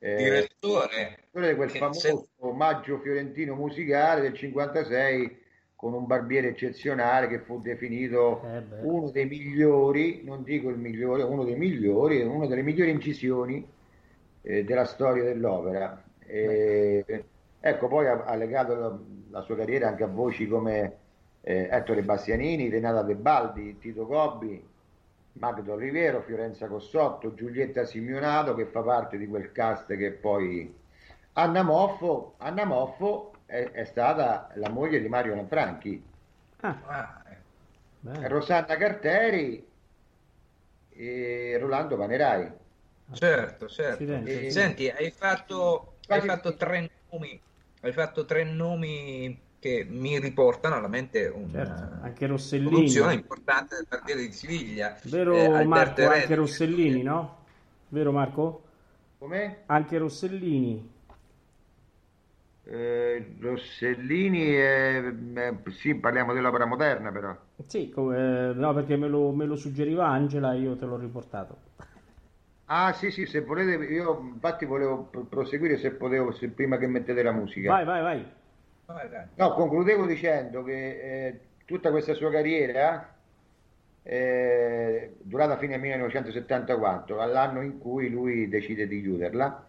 eh, Direttore. direttore di quel famoso Maggio Fiorentino musicale del 56 con un barbiere eccezionale che fu definito Eh uno dei migliori, non dico il migliore, uno dei migliori, una delle migliori incisioni eh, della storia dell'opera. E, ecco, poi ha, ha legato la, la sua carriera anche a voci come eh, Ettore Bastianini, Renata De Baldi, Tito Gobbi, Magdo Rivero, Fiorenza Cossotto, Giulietta Simeonato che fa parte di quel cast che poi Anna Moffo, Anna Moffo è, è stata la moglie di Mario Lanfranchi, Ah, Ah, eh. bene. Rosanna Carteri e Rolando Panerai. certo, certo. Accidenti. Eh, Senti, hai fatto, hai fatto tre nomi, hai fatto tre nomi che mi riportano alla mente una Certo, anche Rossellini. produzione importante del Barbiere di Siviglia. Vero Eh, Marco, Heredia. anche Rossellini, no? Vero Marco? Come? Anche Rossellini. Eh, Rossellini, eh, eh, sì, parliamo dell'opera moderna però. Sì, come- no, perché me lo, me lo suggeriva Angela e io te l'ho riportato. Ah sì sì, se volete, io infatti volevo pr- proseguire se potevo, se prima che mettete la musica. Vai, vai, vai. No, concludevo dicendo che eh, tutta questa sua carriera è durata fino al 1974, all'anno in cui lui decide di chiuderla.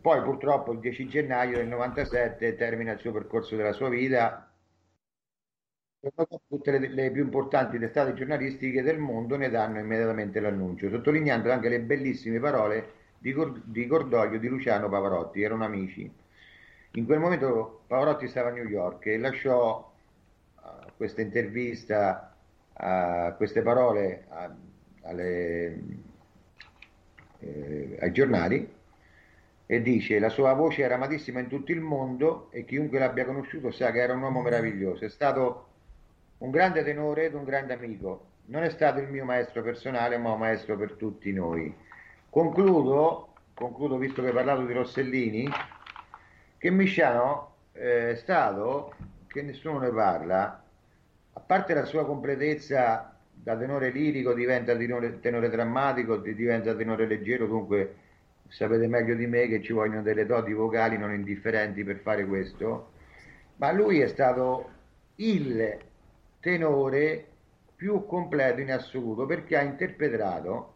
Poi purtroppo il 10 gennaio del 97 termina il suo percorso della sua vita. Tutte le, le più importanti testate giornalistiche del mondo ne danno immediatamente l'annuncio, sottolineando anche le bellissime parole di, di cordoglio di Luciano Pavarotti, erano amici. In quel momento Pavarotti stava a New York e lasciò eh, questa intervista, eh, queste parole a- alle- eh, ai giornali e dice la sua voce era amatissima in tutto il mondo e chiunque l'abbia conosciuto sa che era un uomo meraviglioso, è stato un grande tenore ed un grande amico, non è stato il mio maestro personale ma un maestro per tutti noi. Concludo, concludo visto che hai parlato di Rossellini, che Misciano eh, è stato, che nessuno ne parla, a parte la sua completezza da tenore lirico diventa tenore, tenore drammatico, di- diventa tenore leggero, dunque sapete meglio di me che ci vogliono delle doti vocali non indifferenti per fare questo, ma lui è stato il tenore più completo in assoluto perché ha interpretato,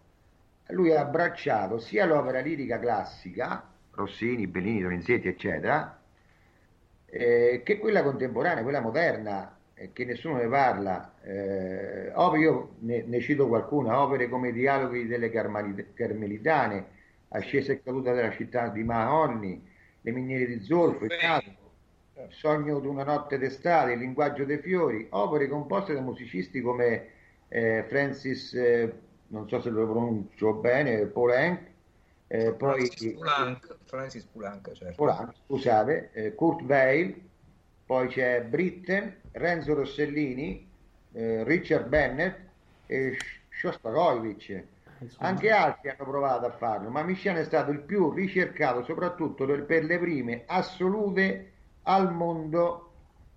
lui ha abbracciato sia l'opera lirica classica, Rossini, Bellini, Donizetti, eccetera, eh, che quella contemporanea, quella moderna, eh, che nessuno ne parla. Eh, opere- io ne, ne cito qualcuna, opere come i dialoghi delle Carmelitane, Ascesa e caduta della città di Mahonni, Le miniere di Zolfo, il Nato, Sogno di una notte d'estate, Il linguaggio dei fiori, opere composte da musicisti come eh, Francis, eh, non so se lo pronuncio bene, Poulenc, eh, poi Francis Poulenc, certo. Poulenc, scusate, eh, Kurt Weill, poi c'è Britten, Renzo Rossellini, eh, Richard Bennett e Shostakovich. Insomma, Anche altri hanno provato a farlo, ma Misciano è stato il più ricercato soprattutto per per le prime assolute al mondo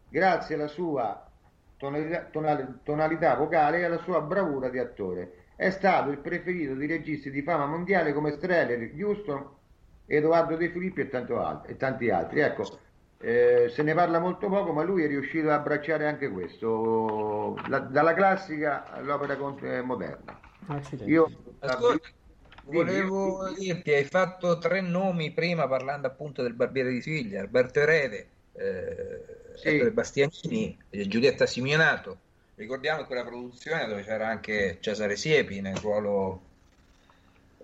grazie alla sua tonalità, tonali- tonalità vocale e alla sua bravura di attore. È stato il preferito di registi di fama mondiale come Streller, Houston, Edoardo De Filippi e, tanto al- e tanti altri. Ecco, eh, se ne parla molto poco, ma lui è riuscito ad abbracciare anche questo, la- dalla classica all'opera eh, moderna. accidenti. Io Ascolta, volevo dirti, hai fatto tre nomi prima parlando appunto del Barbiere di Siviglia, Alberto Erede, eh, Sì. Bastianini, e Giulietta Simeonato. Ricordiamo quella produzione dove c'era anche Cesare Siepi nel ruolo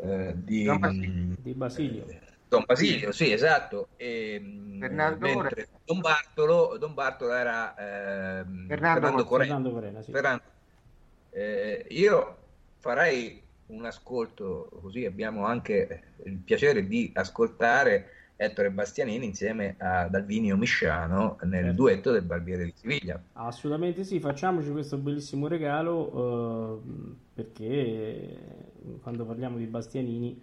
eh, di Don Basilio. Di Basilio. Don Basilio, sì, esatto. E, mentre Don Bartolo, Don Bartolo era ehm, Fernando Fernando Cor- Corelli. Fernando Corena, sì. Fernando, eh, io farei un ascolto così abbiamo anche il piacere di ascoltare Ettore Bastianini insieme ad Alvinio Misciano nel Certo. duetto del Barbiere di Siviglia. Assolutamente sì, facciamoci questo bellissimo regalo eh, perché quando parliamo di Bastianini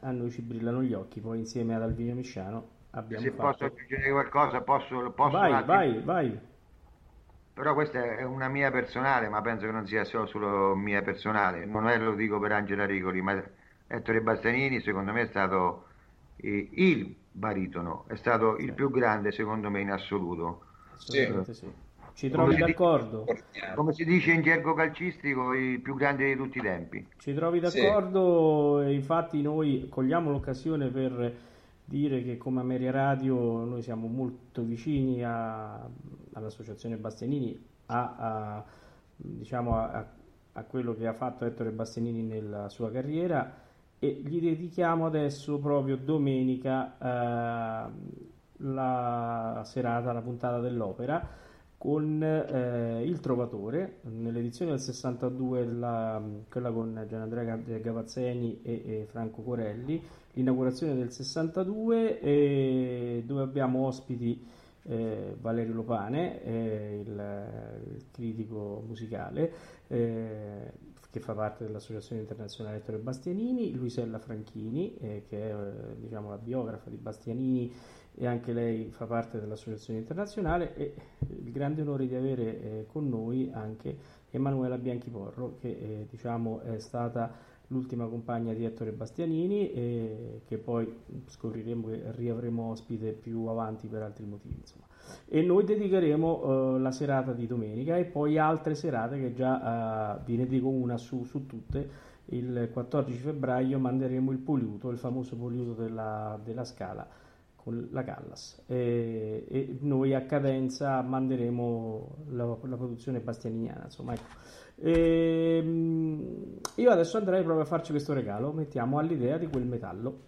a noi ci brillano gli occhi, poi insieme ad Alvino Misciano abbiamo se posso fatto... aggiungere qualcosa, posso, posso Vai, attimo? vai, vai. Però questa è una mia personale, ma penso che non sia solo, solo mia personale. Non è, lo dico per Angela Rigoli, ma Ettore Bastianini secondo me è stato eh, il baritono, è stato il più grande secondo me in assoluto. Assolutamente sì. Ci Come trovi si dice- d'accordo? Come si dice in gergo calcistico, il più grande di tutti i tempi. Ci trovi Sì. d'accordo? E Infatti noi cogliamo l'occasione per dire che come Ameria Radio noi siamo molto vicini a- all'Associazione Bastianini, a, a- diciamo a, a quello che ha fatto Ettore Bastianini nella sua carriera e gli dedichiamo adesso proprio domenica eh, la serata, la puntata dell'opera con eh, Il Trovatore, nell'edizione del 62, la, quella con Gianandrea Gavazzeni e, e, Franco Corelli, l'inaugurazione del 62, e, dove abbiamo ospiti eh, Valerio Lopane, eh, il, il, critico musicale, eh, che fa parte dell'Associazione Internazionale Ettore Bastianini, Luisella Franchini, eh, che è eh, diciamo, la biografa di Bastianini e anche lei fa parte dell'Associazione Internazionale e il grande onore di avere eh, con noi anche Emanuela Bianchiporro che eh, diciamo è stata l'ultima compagna di Ettore Bastianini e che poi scopriremo che riavremo ospite più avanti per altri motivi insomma. E noi dedicheremo uh, la serata di domenica e poi altre serate che già uh, vi ne dico una su, su tutte. Il 14 febbraio manderemo il poliuto, il famoso poliuto della, della Scala con la Callas. E, e noi a cadenza manderemo la, la produzione bastianiniana insomma ecco. e, ehm, io adesso andrei proprio a farci questo regalo. Mettiamo all'idea di quel metallo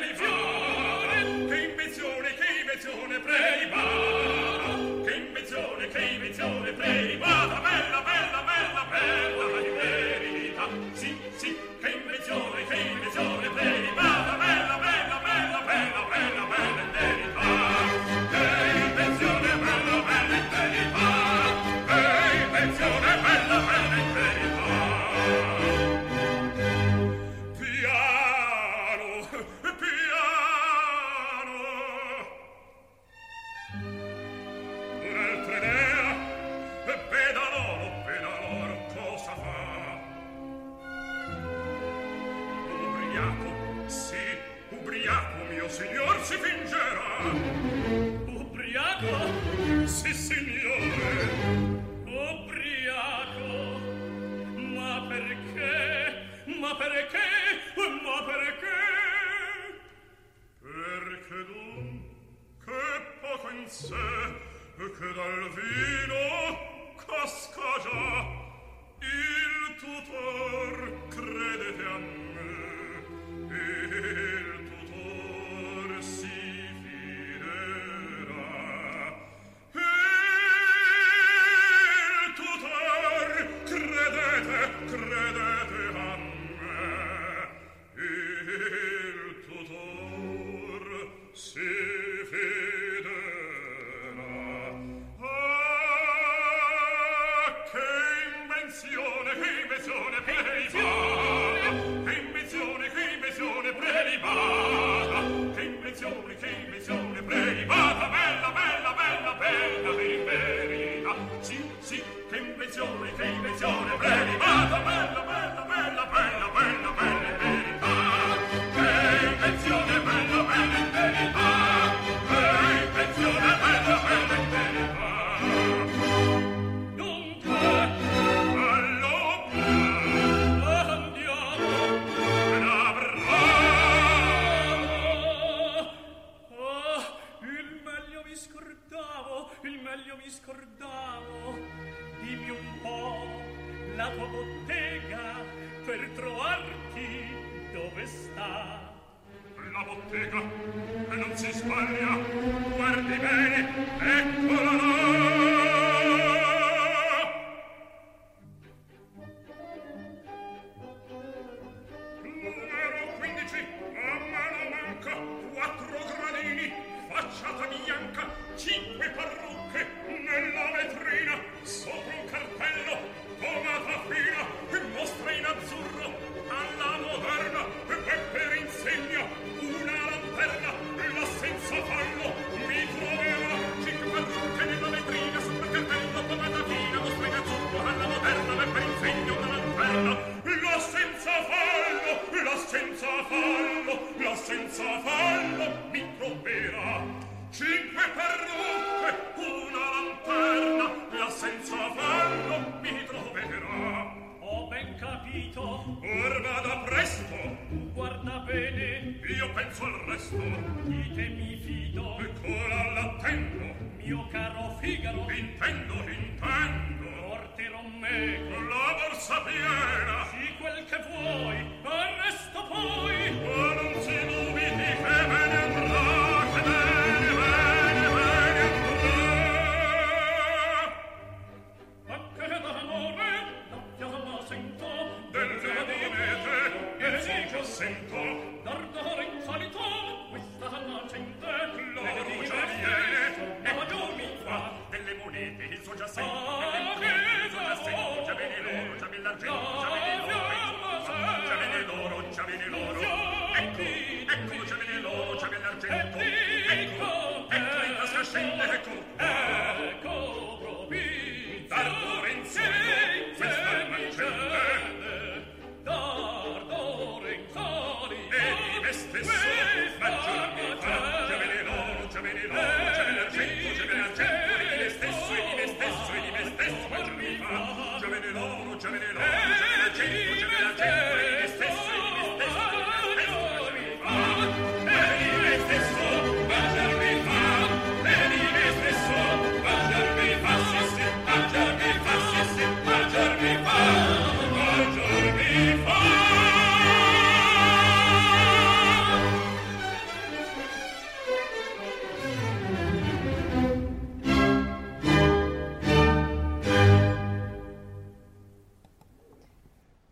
capito, Or vada presto, guarda bene, io penso al resto. di te mi fido, Eccola l'attendo, mio caro Figaro. intendo, intendo. Porterò me La borsa piena, di quel che vuoi, arresto poi.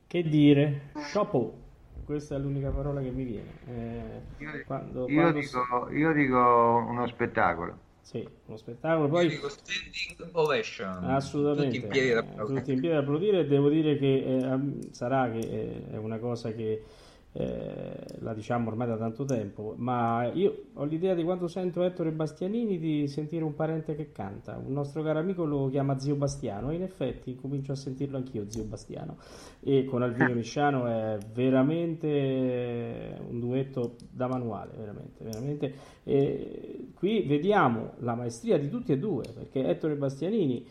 Che dire? Chapeau. Questa è l'unica parola che mi viene. Eh, Io, quando- io quando- dico, io dico uno spettacolo. Sì, uno spettacolo. Io Poi dico standing ovation. Assolutamente, Tutti in piedi da eh, applaudire. tutti in piedi da applaudire. Devo dire che eh, sarà che eh, è una cosa che eh, la diciamo ormai da tanto tempo, ma io ho l'idea di quando sento Ettore Bastianini di sentire un parente che canta. Un nostro caro amico lo chiama Zio Bastiano, e in effetti comincio a sentirlo anch'io, Zio Bastiano. E con Alvino Misciano è veramente un duetto da manuale, veramente, veramente. E qui vediamo la maestria di tutti e due, perché Ettore Bastianini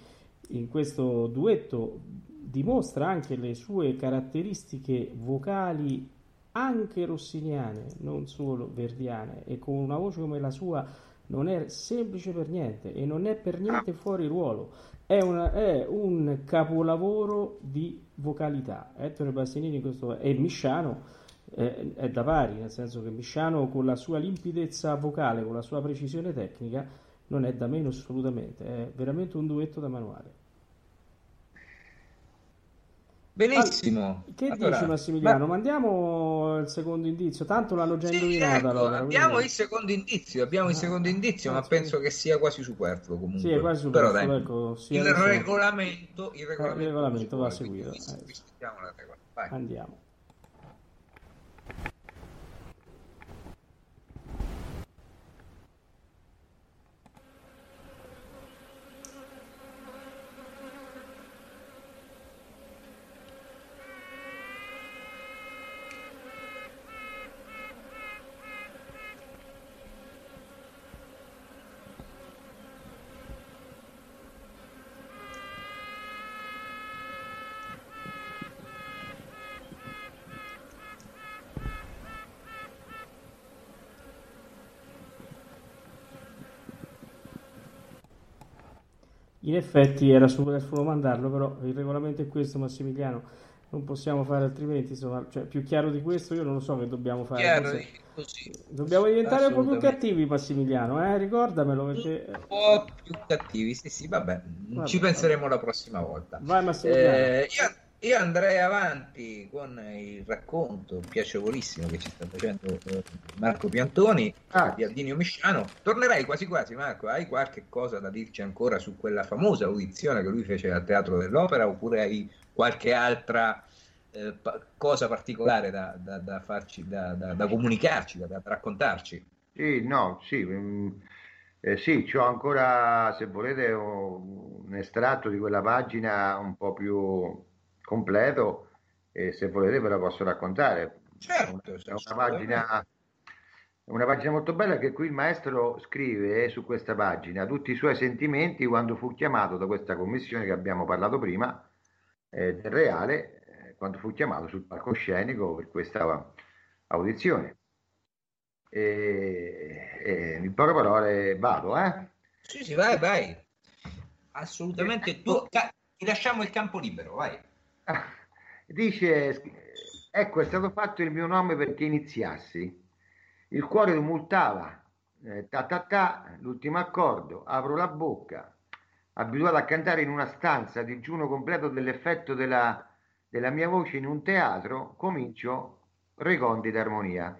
in questo duetto dimostra anche le sue caratteristiche vocali anche rossiniane, non solo verdiane, e con una voce come la sua non è semplice per niente e non è per niente fuori ruolo. È, una- è un capolavoro di vocalità. Ettore Bastianini in questo e Misciano è da pari, nel senso che Misciano con la sua limpidezza vocale, con la sua precisione tecnica, non è da meno assolutamente, è veramente un duetto da manuale. Benissimo. Che Allora, dici Massimiliano? ma- Mandiamo il secondo indizio, tanto l'hanno già Sì, indovinato ecco, allora. abbiamo quindi- il secondo indizio, abbiamo il secondo indizio, ma sì. penso che sia quasi superfluo comunque. Sì, è quasi Però superfluo, dai, ecco, sì, il regolamento, il regolamento, il regolamento va seguito, quindi eh. regola. Vai. Andiamo. In effetti era superfluo mandarlo, però il regolamento è questo, Massimiliano. Non possiamo fare altrimenti, insomma, cioè, più chiaro di questo io non lo so che dobbiamo fare. Chiaro, così. Dobbiamo diventare un po' più cattivi, Massimiliano, eh? Ricordamelo perché... Un po' più cattivi, sì, sì, vabbè, Vabbè, ci penseremo la prossima volta. Vai Massimiliano. Eh, io, io andrei avanti con il racconto piacevolissimo che ci sta facendo eh, Marco Piantoni Ah, di Aldinio Misciano. Tornerei quasi quasi, Marco. Hai qualche cosa da dirci ancora su quella famosa audizione che lui fece al Teatro dell'Opera oppure hai qualche altra eh, pa- cosa particolare da, da- da farci, da, comunicarci, da, da raccontarci? Sì, no, sì, mm, eh, sì, c'ho ancora, se volete, un estratto di quella pagina un po' più completo e se volete ve la posso raccontare. Certo, È una pagina, una pagina molto bella che qui il maestro scrive eh, su questa pagina tutti i suoi sentimenti quando fu chiamato da questa commissione che abbiamo parlato prima eh, del Reale, eh, quando fu chiamato sul palcoscenico per questa audizione. E, e in poche parole vado, eh? Sì, sì, vai, vai. Assolutamente. Tu, ti lasciamo il campo libero, vai. [LAUGHS] Dice, ecco, è stato fatto il mio nome perché iniziassi. Il cuore tumultava, eh, ta ta ta, l'ultimo accordo, apro la bocca, abituato a cantare in una stanza, digiuno completo dell'effetto della, della mia voce in un teatro, comincio recondita armonia,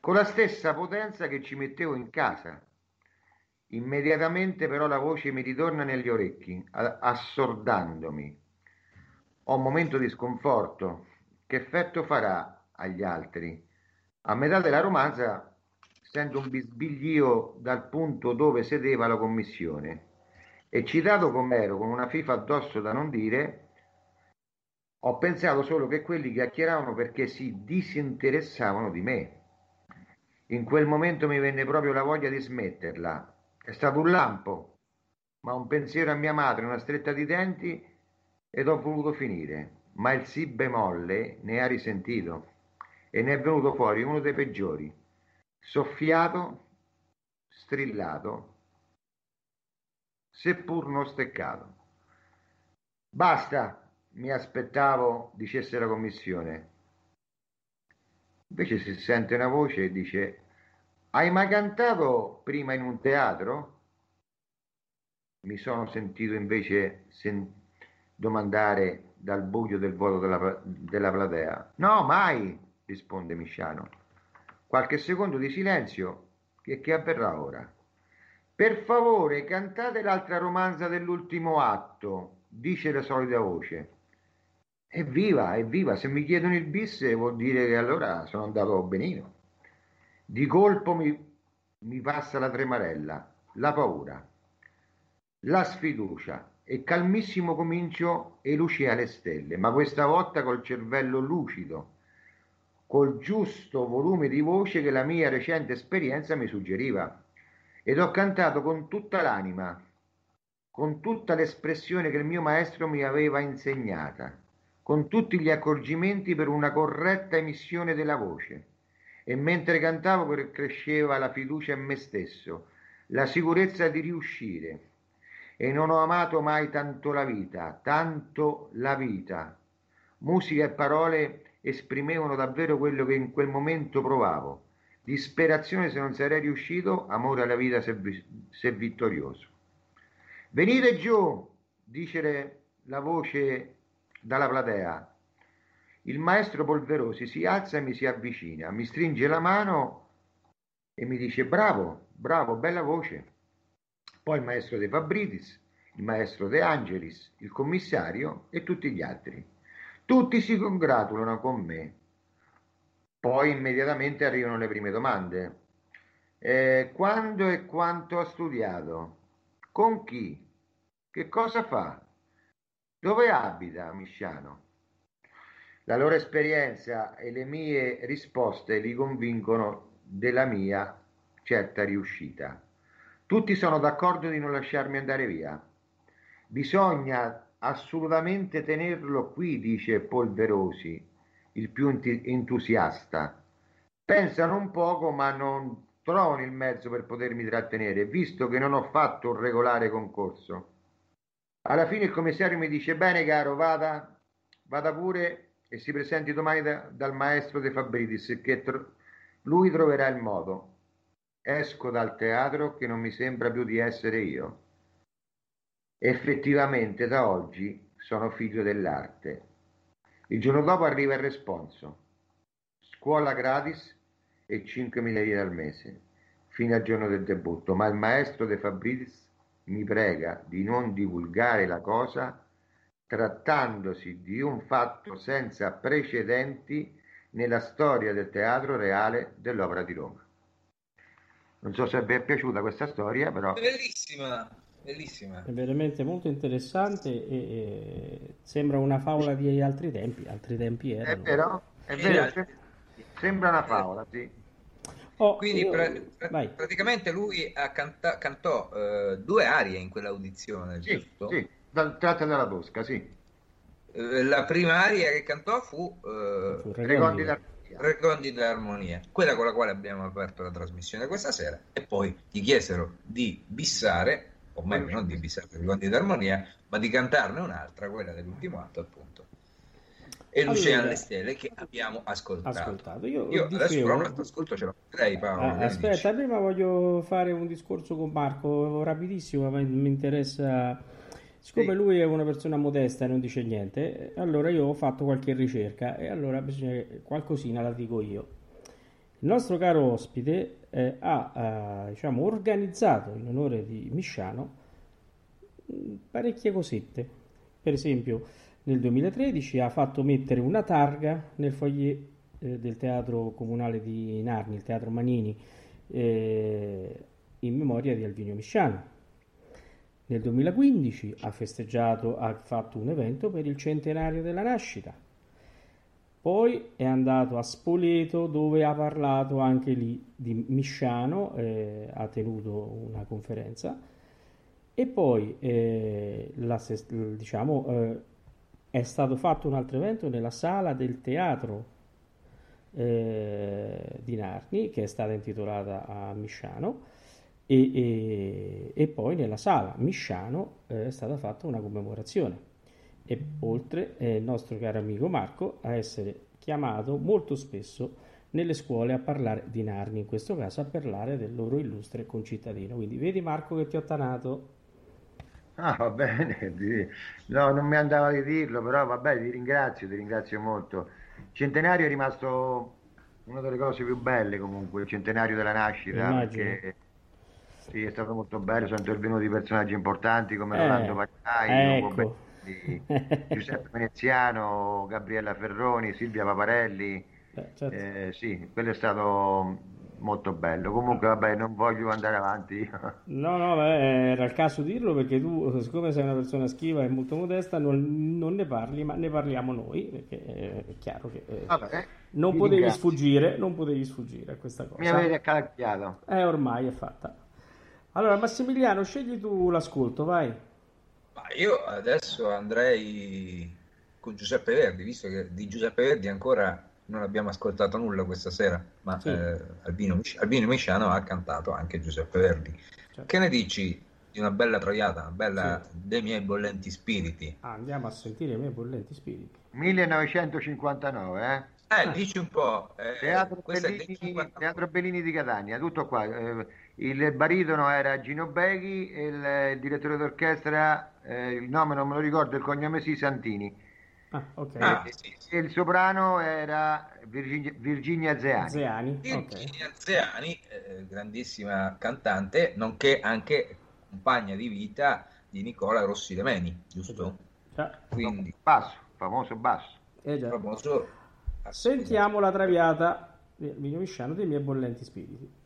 con la stessa potenza che ci mettevo in casa. Immediatamente però la voce mi ritorna negli orecchi, assordandomi. Ho un momento di sconforto. Che effetto farà agli altri? A metà della romanza sento un bisbiglio dal punto dove sedeva la commissione e citato com'ero con una fifa addosso da non dire, ho pensato solo che quelli chiacchieravano perché si disinteressavano di me. In quel momento mi venne proprio la voglia di smetterla. È stato un lampo, ma un pensiero a mia madre, una stretta di denti ed ho voluto finire. Ma il si bemolle ne ha risentito e ne è venuto fuori uno dei peggiori. Soffiato, strillato, seppur non steccato. Basta, mi aspettavo dicesse la commissione. Invece si sente una voce e dice hai mai cantato prima in un teatro? Mi sono sentito invece sen- domandare dal buio del vuoto della, della platea. No, mai, risponde Misciano. Qualche secondo di silenzio, che, che avverrà ora? Per favore, cantate l'altra romanza dell'ultimo atto, dice la solita voce. Evviva, evviva, se mi chiedono il bis vuol dire che allora sono andato benino. Di colpo mi, mi passa la tremarella, la paura, la sfiducia e calmissimo comincio e luce alle stelle, ma questa volta col cervello lucido, col giusto volume di voce che la mia recente esperienza mi suggeriva. Ed ho cantato con tutta l'anima, con tutta l'espressione che il mio maestro mi aveva insegnata, con tutti gli accorgimenti per una corretta emissione della voce e mentre cantavo cresceva la fiducia in me stesso, la sicurezza di riuscire. E non ho amato mai tanto la vita, tanto la vita. Musica e parole esprimevano davvero quello che in quel momento provavo. Disperazione se non sarei riuscito, amore alla vita se, se vittorioso. Venite giù, dice la voce dalla platea. Il maestro Polverosi si alza e mi si avvicina, mi stringe la mano e mi dice bravo, bravo, bella voce. Poi il maestro De Fabritis, il maestro De Angelis, il commissario e tutti gli altri. Tutti si congratulano con me. Poi immediatamente arrivano le prime domande. Eh, quando e quanto ha studiato? Con chi? Che cosa fa? Dove abita Misciano? La loro esperienza e le mie risposte li convincono della mia certa riuscita. Tutti sono d'accordo di non lasciarmi andare via. Bisogna assolutamente tenerlo qui, dice Polverosi, il più entusiasta. Pensano un poco, ma non trovano il mezzo per potermi trattenere, visto che non ho fatto un regolare concorso. Alla fine il commissario mi dice: Bene, caro, vada, vada pure e si presenti domani da, dal maestro De Fabritis, che tro- lui troverà il modo. Esco dal teatro che non mi sembra più di essere io. Effettivamente da oggi sono figlio dell'arte. Il giorno dopo arriva il responso. Scuola gratis e 5.000 lire al mese, fino al giorno del debutto, ma il maestro De Fabritis mi prega di non divulgare la cosa trattandosi di un fatto senza precedenti nella storia del teatro reale dell'Opera di Roma. Non so se vi è piaciuta questa storia, però... Bellissima, bellissima. È veramente molto interessante e, e sembra una favola di altri tempi, altri tempi erano. È vero, è vero, sembra una favola, sì. Oh, Quindi io... pra- pra- praticamente lui canta- cantò uh, due arie in quell'audizione, sì, giusto? Sì, dal, tratte dalla Tosca, sì. Uh, la prima aria che cantò fu, uh, fu Regondi, d'armonia. Regondi d'armonia, quella con la quale abbiamo aperto la trasmissione questa sera. E poi gli chiesero di bissare, o meglio non di bissare Regondi d'armonia, ma di cantarne un'altra, quella dell'ultimo atto appunto e allora, Le Stelle che abbiamo ascoltato. ascoltato. Io, Io dicevo, adesso però un altro ascolto ce l'ho lei Paolo. Ah, aspetta, prima voglio fare un discorso con Marco rapidissimo, ma mi interessa siccome sì. lui è una persona modesta e non dice niente, allora io ho fatto qualche ricerca e allora bisogna qualcosina la dico io. Il nostro caro ospite eh, ha eh, diciamo, organizzato in onore di Misciano parecchie cosette. Per esempio, nel 2013 ha fatto mettere una targa nel foyer eh, del teatro comunale di Narni, il teatro Manini, eh, in memoria di Alvinio Misciano. Nel 2015 ha festeggiato, ha fatto un evento per il centenario della nascita. Poi è andato a Spoleto dove ha parlato anche lì di Misciano, eh, ha tenuto una conferenza e poi eh, la, diciamo, eh, è stato fatto un altro evento nella sala del teatro eh, di Narni, che è stata intitolata a Misciano, e, e, e poi nella sala Misciano eh, è stata fatta una commemorazione. E oltre eh, il nostro caro amico Marco a essere chiamato molto spesso nelle scuole a parlare di Narni, in questo caso a parlare del loro illustre concittadino. Quindi vedi Marco che ti ho tanato. Ah, va [LAUGHS] bene, no, non mi andava di dirlo, però vabbè, ti ringrazio, ti ringrazio molto. Centenario è rimasto una delle cose più belle comunque, il centenario della nascita, Immagino. perché sì, è stato molto bello, sono intervenuti personaggi importanti come eh, Rolando Pagliai, ecco. Giuseppe Veneziano, Gabriella Ferroni, Silvia Paparelli. Eh, certo. eh, sì, quello è stato molto bello. Comunque, vabbè, non voglio andare avanti. [LAUGHS] no, no, beh, era il caso di dirlo perché tu, siccome sei una persona schiva e molto modesta, non, non ne parli, ma ne parliamo noi, perché è chiaro che eh, vabbè, non potevi ringrazio. sfuggire, non potevi sfuggire a questa cosa. Mi avete accalacchiato. Eh, ormai è fatta. Allora, Massimiliano, scegli tu l'ascolto, vai. Ma io adesso andrei con Giuseppe Verdi, visto che di Giuseppe Verdi ancora non abbiamo ascoltato nulla questa sera, ma sì. eh, Albino, Albino Misciano ha cantato anche Giuseppe Verdi. Certo. Che ne dici di una bella troiata, una bella sì. dei miei bollenti spiriti? Ah, andiamo a sentire i miei bollenti spiriti. 1959, eh? Eh, dici un po'. Eh, Teatro, Bellini, Teatro, Bellini, di Catania, tutto qua. Eh, il baritono era Gino Beghi e il, il direttore d'orchestra, eh, il nome non me lo ricordo, il cognome sì, Santini Ah, ok. Ah, sì, sì. E il soprano era Virginia, Virginia Zeani. Zeani. Virginia Zeani, eh, grandissima cantante, nonché anche compagna di vita di Nicola Rossi Remeni, giusto? Ah, Quindi, Basso, famoso basso. eh già. famoso. Sentiamo la traviata di Erminio Misciano dei miei bollenti spiriti.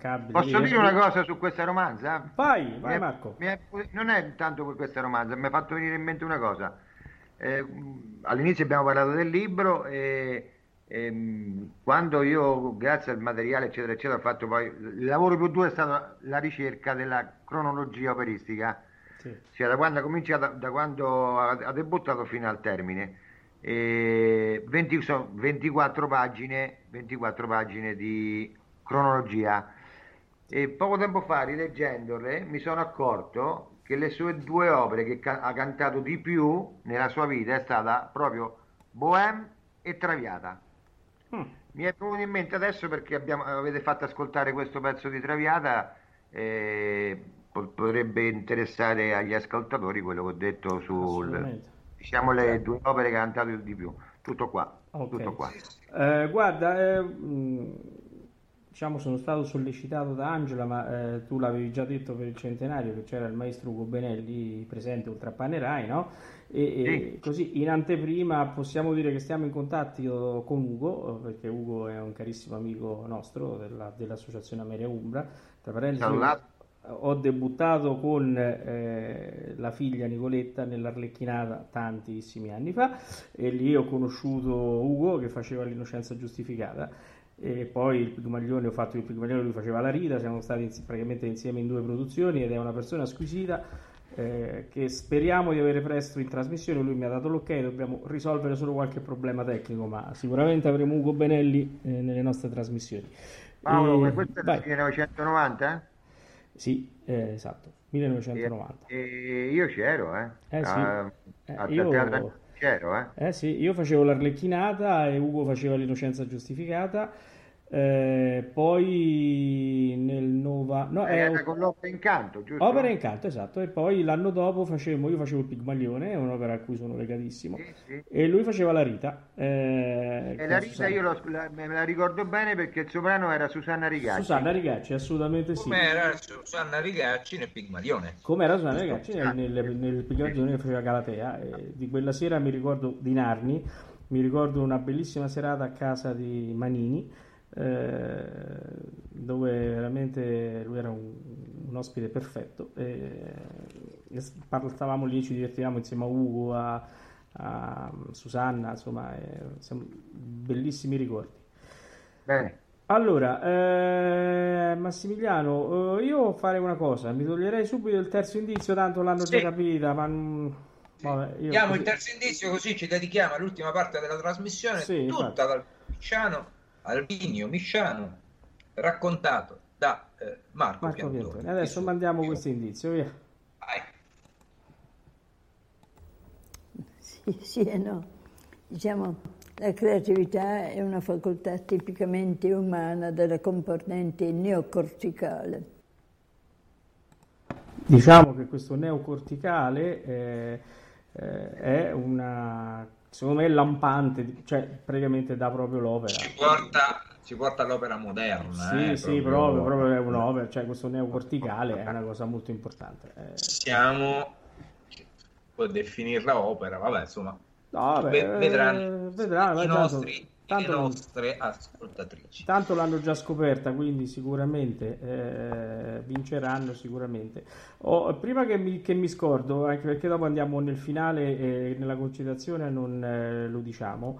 Immancabile. Posso dire una cosa su questa romanza? Vai, vai è- Marco. mi è- non è tanto per questa romanza, mi ha fatto venire in mente una cosa. Eh, all'inizio abbiamo parlato del libro e, e, mh, quando io, grazie al materiale, eccetera, eccetera, ho fatto poi il lavoro più duro è stata la ricerca della cronologia operistica, Sì. cioè da quando ha cominciato, da quando ha, ha debuttato fino al termine. E 20 sono 24 pagine, 24 pagine di cronologia. E poco tempo fa, rileggendole, mi sono accorto che le sue due opere che ca- ha cantato di più nella sua vita è stata proprio Bohème e Traviata. Mm. Mi è venuto in mente adesso perché abbiamo- avete fatto ascoltare questo pezzo di Traviata e po- potrebbe interessare agli ascoltatori quello che ho detto sul, diciamo, le due opere che ha cantato di più. Tutto qua, Ok. tutto qua. Eh, guarda, eh, mh, diciamo, sono stato sollecitato da Angela, ma eh, tu l'avevi già detto per il centenario che c'era il maestro Ugo Benelli presente oltre a Panerai, no? E, e così in anteprima possiamo dire che stiamo in contatto con Ugo, perché Ugo è un carissimo amico nostro della- dell'associazione Ameria Umbra. Tra parentesi, ho debuttato con eh, la figlia Nicoletta nell'Arlecchinata tantissimi anni fa e lì ho conosciuto Ugo che faceva l'innocenza giustificata e poi il Pigmaglione, ho fatto il Pigmaglione, lui faceva la Rita, siamo stati praticamente insieme in due produzioni ed è una persona squisita eh, che speriamo di avere presto in trasmissione, lui mi ha dato l'ok, dobbiamo risolvere solo qualche problema tecnico, ma sicuramente avremo Ugo Benelli eh, nelle nostre trasmissioni. Paolo, E- questo è del 1990? Sì, eh, esatto, 1990. E, io c'ero, eh. Eh, sì. A, Eh, a io- c'ero, eh. Eh sì, io facevo l'Arlecchinata e Ugo faceva l'innocenza giustificata. Eh, poi nel Nova... No, eh, Era con l'opera Incanto, giusto? Opera in canto, esatto. E poi l'anno dopo facevo, io facevo il Pigmalione, è un'opera a cui sono legatissimo. Sì, sì. E lui faceva la Rita. eh, E la Rita Susanna. io lo- la- me la ricordo bene perché il soprano era Susanna Rigacci. Susanna Rigacci, assolutamente sì. Come era Susanna Rigacci nel Pigmalione. Come era Susanna Rigacci nel, nel, nel Pigmalione che faceva Galatea. E di quella sera mi ricordo di Narni, mi ricordo una bellissima serata a casa di Manini, eh, dove veramente lui era un, un ospite perfetto. E, e par- stavamo lì, ci divertivamo insieme a Ugo, a, a Susanna, insomma, eh, siamo- bellissimi ricordi. Bene. Allora, eh, Massimiliano, eh, io farei una cosa, mi toglierei subito il terzo indizio, tanto l'hanno già Sì. capita, ma non- vabbè, io Diamo così- il terzo indizio così ci dedichiamo all'ultima parte della trasmissione, Sì, tutta infatti. dal Misciano, Albinio Misciano, raccontato da eh, Marco, Marco Piantoni. Piantoni. Adesso mandiamo questo indizio, via. Vai. Sì, sì e no. Diciamo, la creatività è una facoltà tipicamente umana della componente neocorticale. Diciamo che questo neocorticale eh, eh, è una, secondo me, lampante, di- cioè praticamente dà proprio l'opera. Ci porta, ci porta all'opera moderna. Sì, eh, sì, proprio, proprio è un'opera, cioè questo neocorticale è una cosa molto importante. eh. Siamo, può definirla opera, vabbè, insomma, No, vabbè, ve- vedranno, vedranno, i nostri, tanto le nostre ascoltatrici. Tanto l'hanno già scoperta, quindi sicuramente eh, vinceranno sicuramente. Oh, prima che mi, che mi scordo, anche perché dopo andiamo nel finale e nella concitazione non eh, lo diciamo,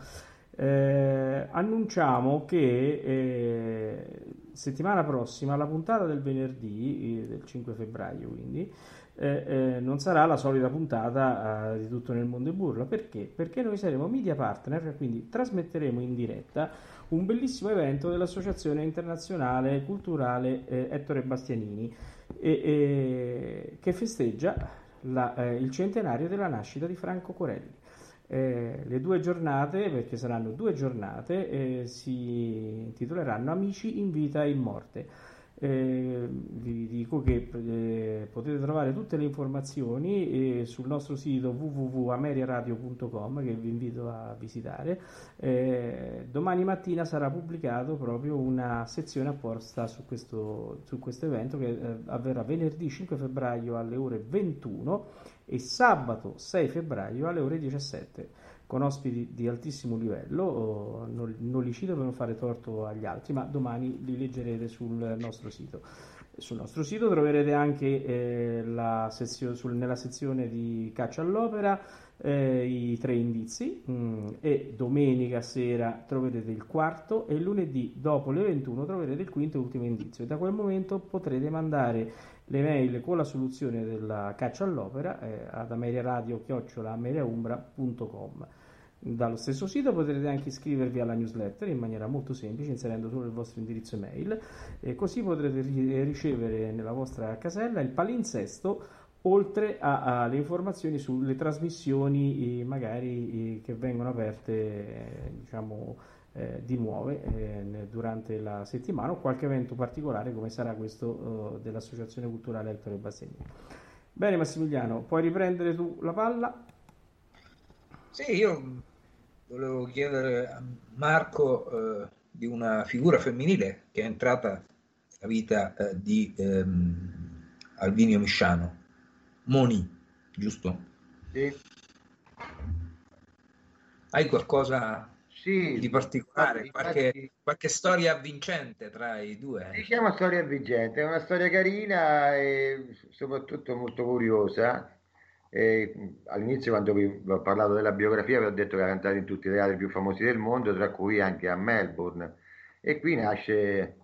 eh, annunciamo che eh, settimana prossima, la puntata del venerdì, eh, del 5 febbraio quindi, eh, eh, non sarà la solita puntata eh, di tutto nel mondo e burla. Perché? Perché noi saremo media partner, quindi trasmetteremo in diretta un bellissimo evento dell'Associazione Internazionale Culturale eh, Ettore Bastianini che festeggia la- eh, il centenario della nascita di Franco Corelli. Eh, le due giornate, perché saranno due giornate, eh, si intitoleranno Amici in vita e in morte. Eh, vi dico che eh, potete trovare tutte le informazioni eh, sul nostro sito www.ameriaradio.com che vi invito a visitare. Eh, domani mattina sarà pubblicato proprio una sezione apposta su questo, su questo evento che eh, avverrà venerdì 5 febbraio alle ore 21 e sabato 6 febbraio alle ore 17 con ospiti di altissimo livello, non, non li cito per non fare torto agli altri, ma domani li leggerete sul nostro sito. Sul nostro sito troverete anche eh, sezio- sul- nella sezione di Caccia all'Opera eh, i tre indizi mm, e domenica sera troverete il quarto e lunedì dopo le 21 troverete il quinto e ultimo indizio e da quel momento potrete mandare le mail con la soluzione della caccia all'opera eh, ad ameriaradio.com dallo stesso sito potrete anche iscrivervi alla newsletter in maniera molto semplice inserendo solo il vostro indirizzo email e così potrete ri- ricevere nella vostra casella il palinsesto oltre alle informazioni sulle trasmissioni magari eh, che vengono aperte diciamo eh, di nuove eh, durante la settimana o qualche evento particolare come sarà questo eh, dell'Associazione Culturale Ettore Bassegni. Bene Massimiliano, puoi riprendere tu la palla? Sì, io volevo chiedere a Marco, eh, di una figura femminile che è entrata nella vita eh, di ehm, Alvinio Misciano, Moni, giusto? Sì. Hai qualcosa Sì, di particolare, infatti- qualche, qualche storia avvincente tra i due? Diciamo storia avvincente, è una storia carina e soprattutto molto curiosa. E all'inizio quando vi ho parlato della biografia vi ho detto che ha cantato in tutti i teatri più famosi del mondo, tra cui anche a Melbourne. E qui nasce,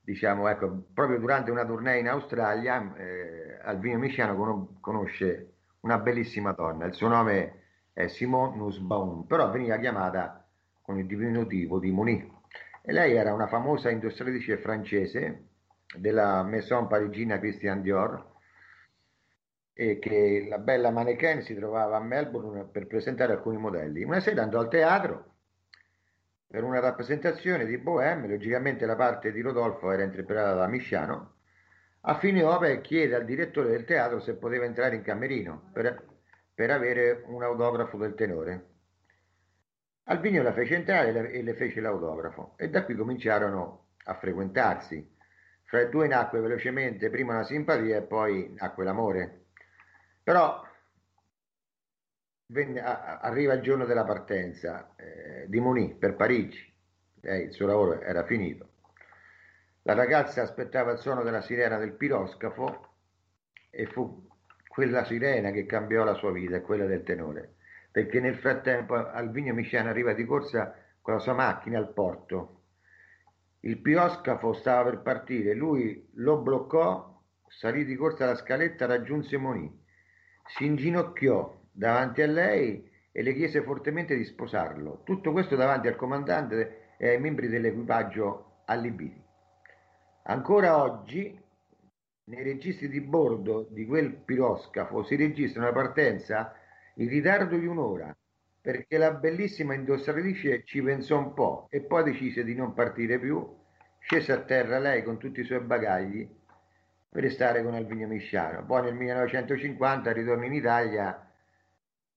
diciamo, ecco, proprio durante una tournée in Australia, eh, Alvino Misciano cono- conosce una bellissima donna. Il suo nome è Simone Nussbaum, però veniva chiamata con il diminutivo di Monique. E lei era una famosa industrialice francese della Maison parigina Christian Dior e che la bella mannequin si trovava a Melbourne per presentare alcuni modelli. Una sera andò al teatro per una rappresentazione di Bohème, logicamente la parte di Rodolfo era interpretata da Misciano. A fine opera chiede al direttore del teatro se poteva entrare in camerino per, per avere un autografo del tenore. Alvino la fece entrare e le fece l'autografo e da qui cominciarono a frequentarsi. Fra i due nacque velocemente prima una simpatia e poi nacque l'amore. Però venne- a- arriva il giorno della partenza eh, di Moni per Parigi. Lei, il suo lavoro era finito. La ragazza aspettava il suono della sirena del piroscafo e fu quella sirena che cambiò la sua vita quella del tenore, perché nel frattempo Alvinio Misciano arriva di corsa con la sua macchina al porto. Il piroscafo stava per partire, lui lo bloccò, salì di corsa la scaletta, raggiunse Moni, si inginocchiò davanti a lei e le chiese fortemente di sposarlo. Tutto questo davanti al comandante e ai membri dell'equipaggio allibiti. Ancora oggi, nei registri di bordo di quel piroscafo si registra una partenza in ritardo di un'ora, perché la bellissima industrialice ci pensò un po' e poi decise di non partire più, scese a terra lei con tutti i suoi bagagli per restare con Alvino Misciano. Poi nel 1950 ritorno in Italia,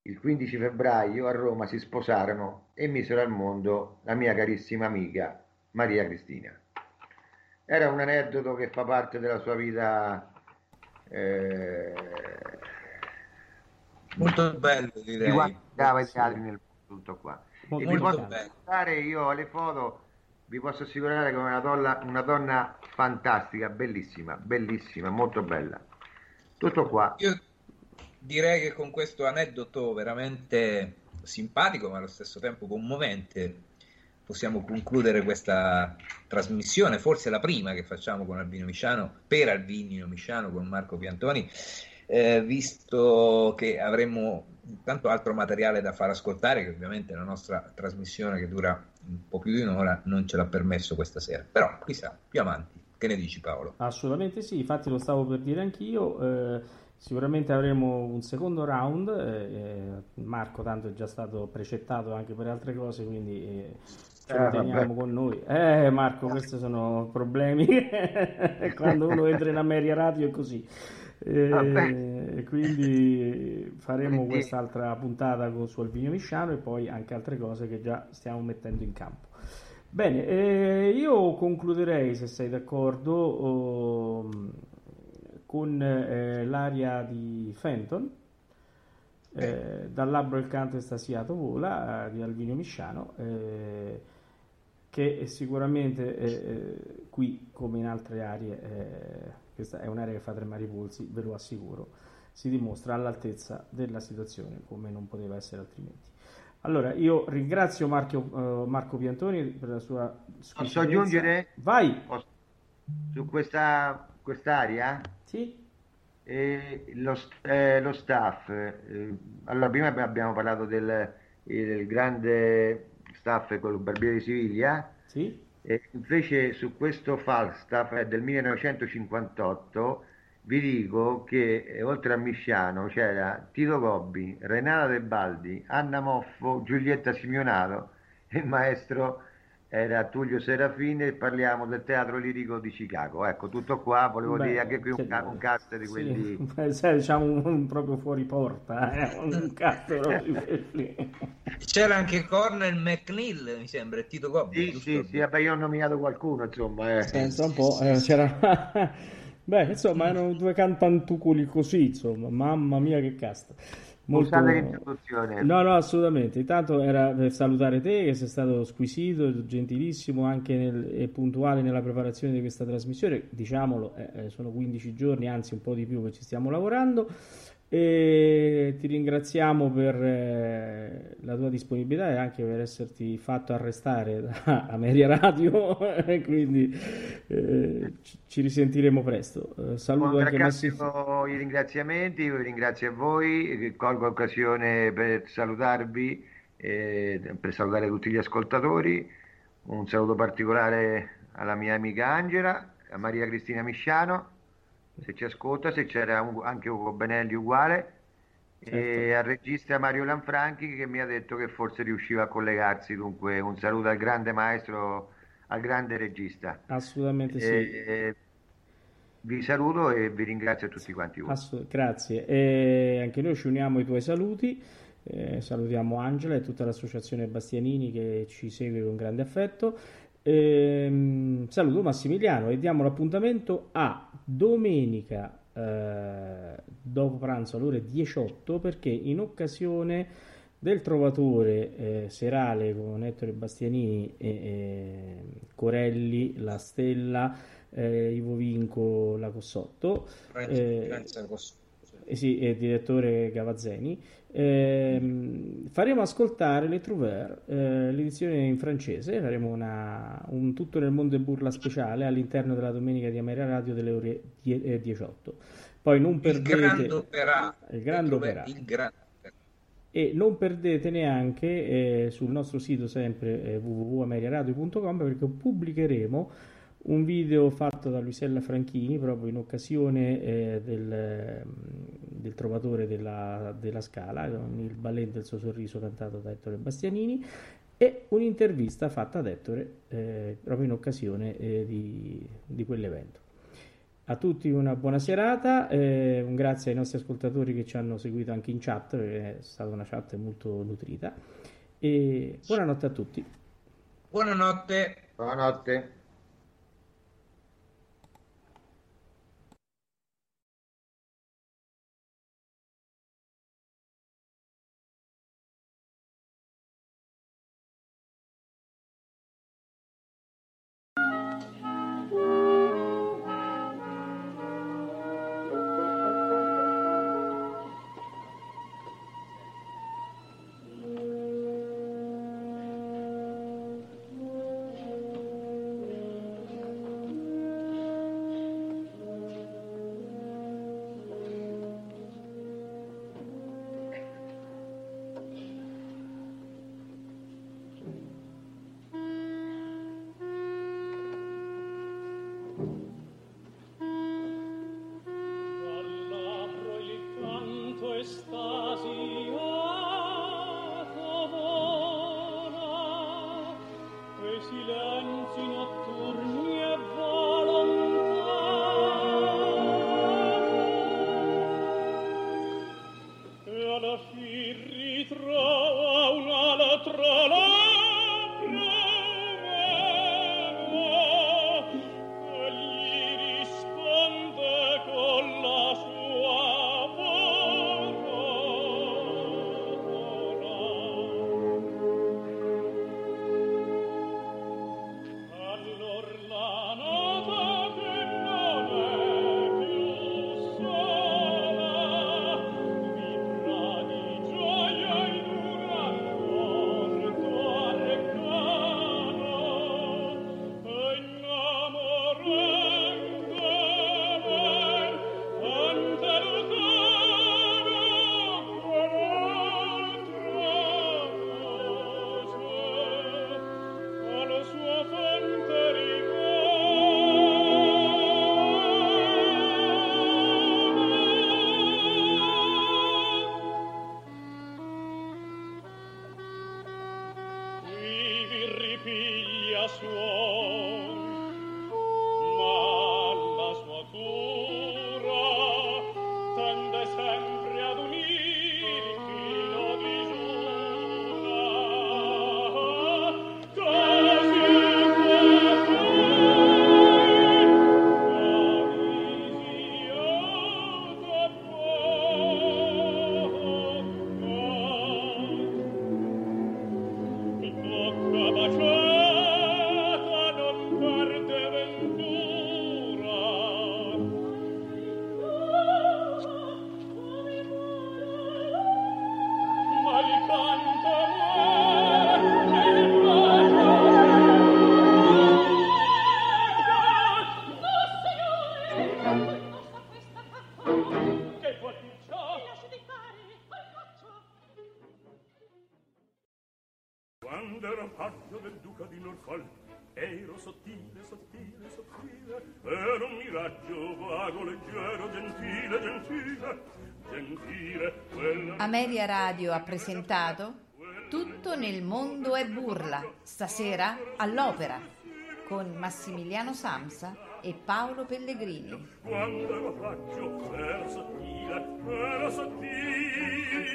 il 15 febbraio a Roma si sposarono e misero al mondo la mia carissima amica Maria Cristina. Era un aneddoto che fa parte della sua vita eh, Molto bello, direi. ai Sì. teatri nel tutto qua. Molto e vi posso bello. io alle foto vi posso assicurare che è una donna, una donna fantastica, bellissima, bellissima, molto bella. Tutto qua. Io direi che con questo aneddoto veramente simpatico, ma allo stesso tempo commovente, possiamo concludere questa trasmissione, forse la prima che facciamo con Albino Misciano, per Albino Misciano con Marco Piantoni, eh, visto che avremo tanto altro materiale da far ascoltare, che ovviamente la nostra trasmissione che dura un po' più di un'ora non ce l'ha permesso questa sera. Però chissà, più avanti. Che ne dici Paolo? Assolutamente sì, infatti lo stavo per dire anch'io. eh, sicuramente avremo un secondo round. eh, eh, Marco, tanto è già stato precettato anche per altre cose, quindi eh, ce lo Eh, teniamo vabbè. con noi. Eh, Marco, questi sono problemi. [LAUGHS] Quando uno entra in Ameria Radio è così. Eh, Vabbè. quindi [LAUGHS] faremo quest'altra puntata con su Alvino Misciano e poi anche altre cose che già stiamo mettendo in campo. Bene, eh, io concluderei, se sei d'accordo, oh, con eh, l'aria di Fenton, eh, Dal labbro il canto estasiato vola, eh, di Alvino Misciano, eh, che sicuramente eh, qui, come in altre aree, questa è un'area che fa tremare i polsi, ve lo assicuro, si dimostra all'altezza della situazione, come non poteva essere altrimenti. Allora, io ringrazio Marco, eh, Marco Piantoni per la sua Posso aggiungere Vai! Posso- su questa quest'area? Sì? E lo, eh, lo staff, eh, allora prima abbiamo parlato del, eh, del grande staff con il Barbiere di Siviglia, Sì? E invece su questo Falstaff del 1958 vi dico che eh, oltre a Misciano c'era Tito Gobbi, Renata De Baldi, Anna Moffo, Giulietta Simeonato e il maestro era Tullio Serafini e parliamo del teatro lirico di Chicago. Ecco, tutto qua, volevo Beh, dire anche qui un, sì. ca- un cast di Sì, quelli... [LAUGHS] sai, diciamo un, un proprio fuori porta, eh, un [LAUGHS] quelli. C'era anche Cornel McNeil, mi sembra, e Tito Gobbo. Sì, sì, sì, vabbè, io ho nominato qualcuno, insomma. eh. Pensa un po', eh, c'era... [LAUGHS] Beh, insomma, erano due cantantucoli così, insomma, mamma mia che casta. Molto... No, no, assolutamente. Intanto era per salutare te, che sei stato squisito, gentilissimo anche nel- e puntuale nella preparazione di questa trasmissione. Diciamolo, eh, eh, sono 15 giorni, anzi un po' di più che ci stiamo lavorando. E ti ringraziamo per eh, la tua disponibilità e anche per esserti fatto arrestare [LAUGHS] da Ameria Radio. e Quindi eh, ci, risentiremo presto. Eh, saluto anche Massimo. I ringraziamenti, vi ringrazio a voi, colgo l'occasione per salutarvi, eh, per salutare tutti gli ascoltatori, un saluto particolare alla mia amica Angela, a Maria Cristina Misciano, se ci ascolta, se c'era un- anche Ugo Benelli uguale, e Certo. al regista Mario Lanfranchi che mi ha detto che forse riusciva a collegarsi, dunque un saluto al grande maestro, al grande regista. Assolutamente sì. Eh, vi saluto e vi ringrazio a tutti quanti voi. Assolut- grazie. E anche noi ci uniamo ai tuoi saluti. Eh, salutiamo Angela e tutta l'associazione Bastianini che ci segue con grande affetto. Ehm, saluto Massimiliano e diamo l'appuntamento a domenica eh, dopo pranzo alle ore 18 perché in occasione del Trovatore eh, serale con Ettore Bastianini e e Corelli, La Stella, eh, Ivo Vinco, La Cossotto, eh, Lorenzo Cossotto, sì. Eh sì, e il direttore Gavazzeni, ehm, faremo ascoltare Le Trouvères, eh, l'edizione in francese, faremo una- un Tutto nel mondo e burla speciale all'interno della domenica di Ameria Radio delle ore die- eh, 18. Poi non Il perdete grande opera. il grande opera. Il grande e non perdete neanche eh, sul nostro sito sempre eh, www.ameriaradio.com perché pubblicheremo un video fatto da Luisella Franchini proprio in occasione eh, del, ehm, del Trovatore della, della Scala con il balletto del suo sorriso cantato da Ettore Bastianini e un'intervista fatta ad Ettore eh, proprio in occasione eh, di, di quell'evento. A tutti una buona serata, eh, un grazie ai nostri ascoltatori che ci hanno seguito anche in chat, perché è stata una chat molto nutrita. E buonanotte a tutti. Buonanotte. Buonanotte. Media Radio ha presentato Tutto nel mondo è burla, stasera all'opera, con Massimiliano Samsa e Paolo Pellegrini. Quando lo faccio per sottile, per sottile.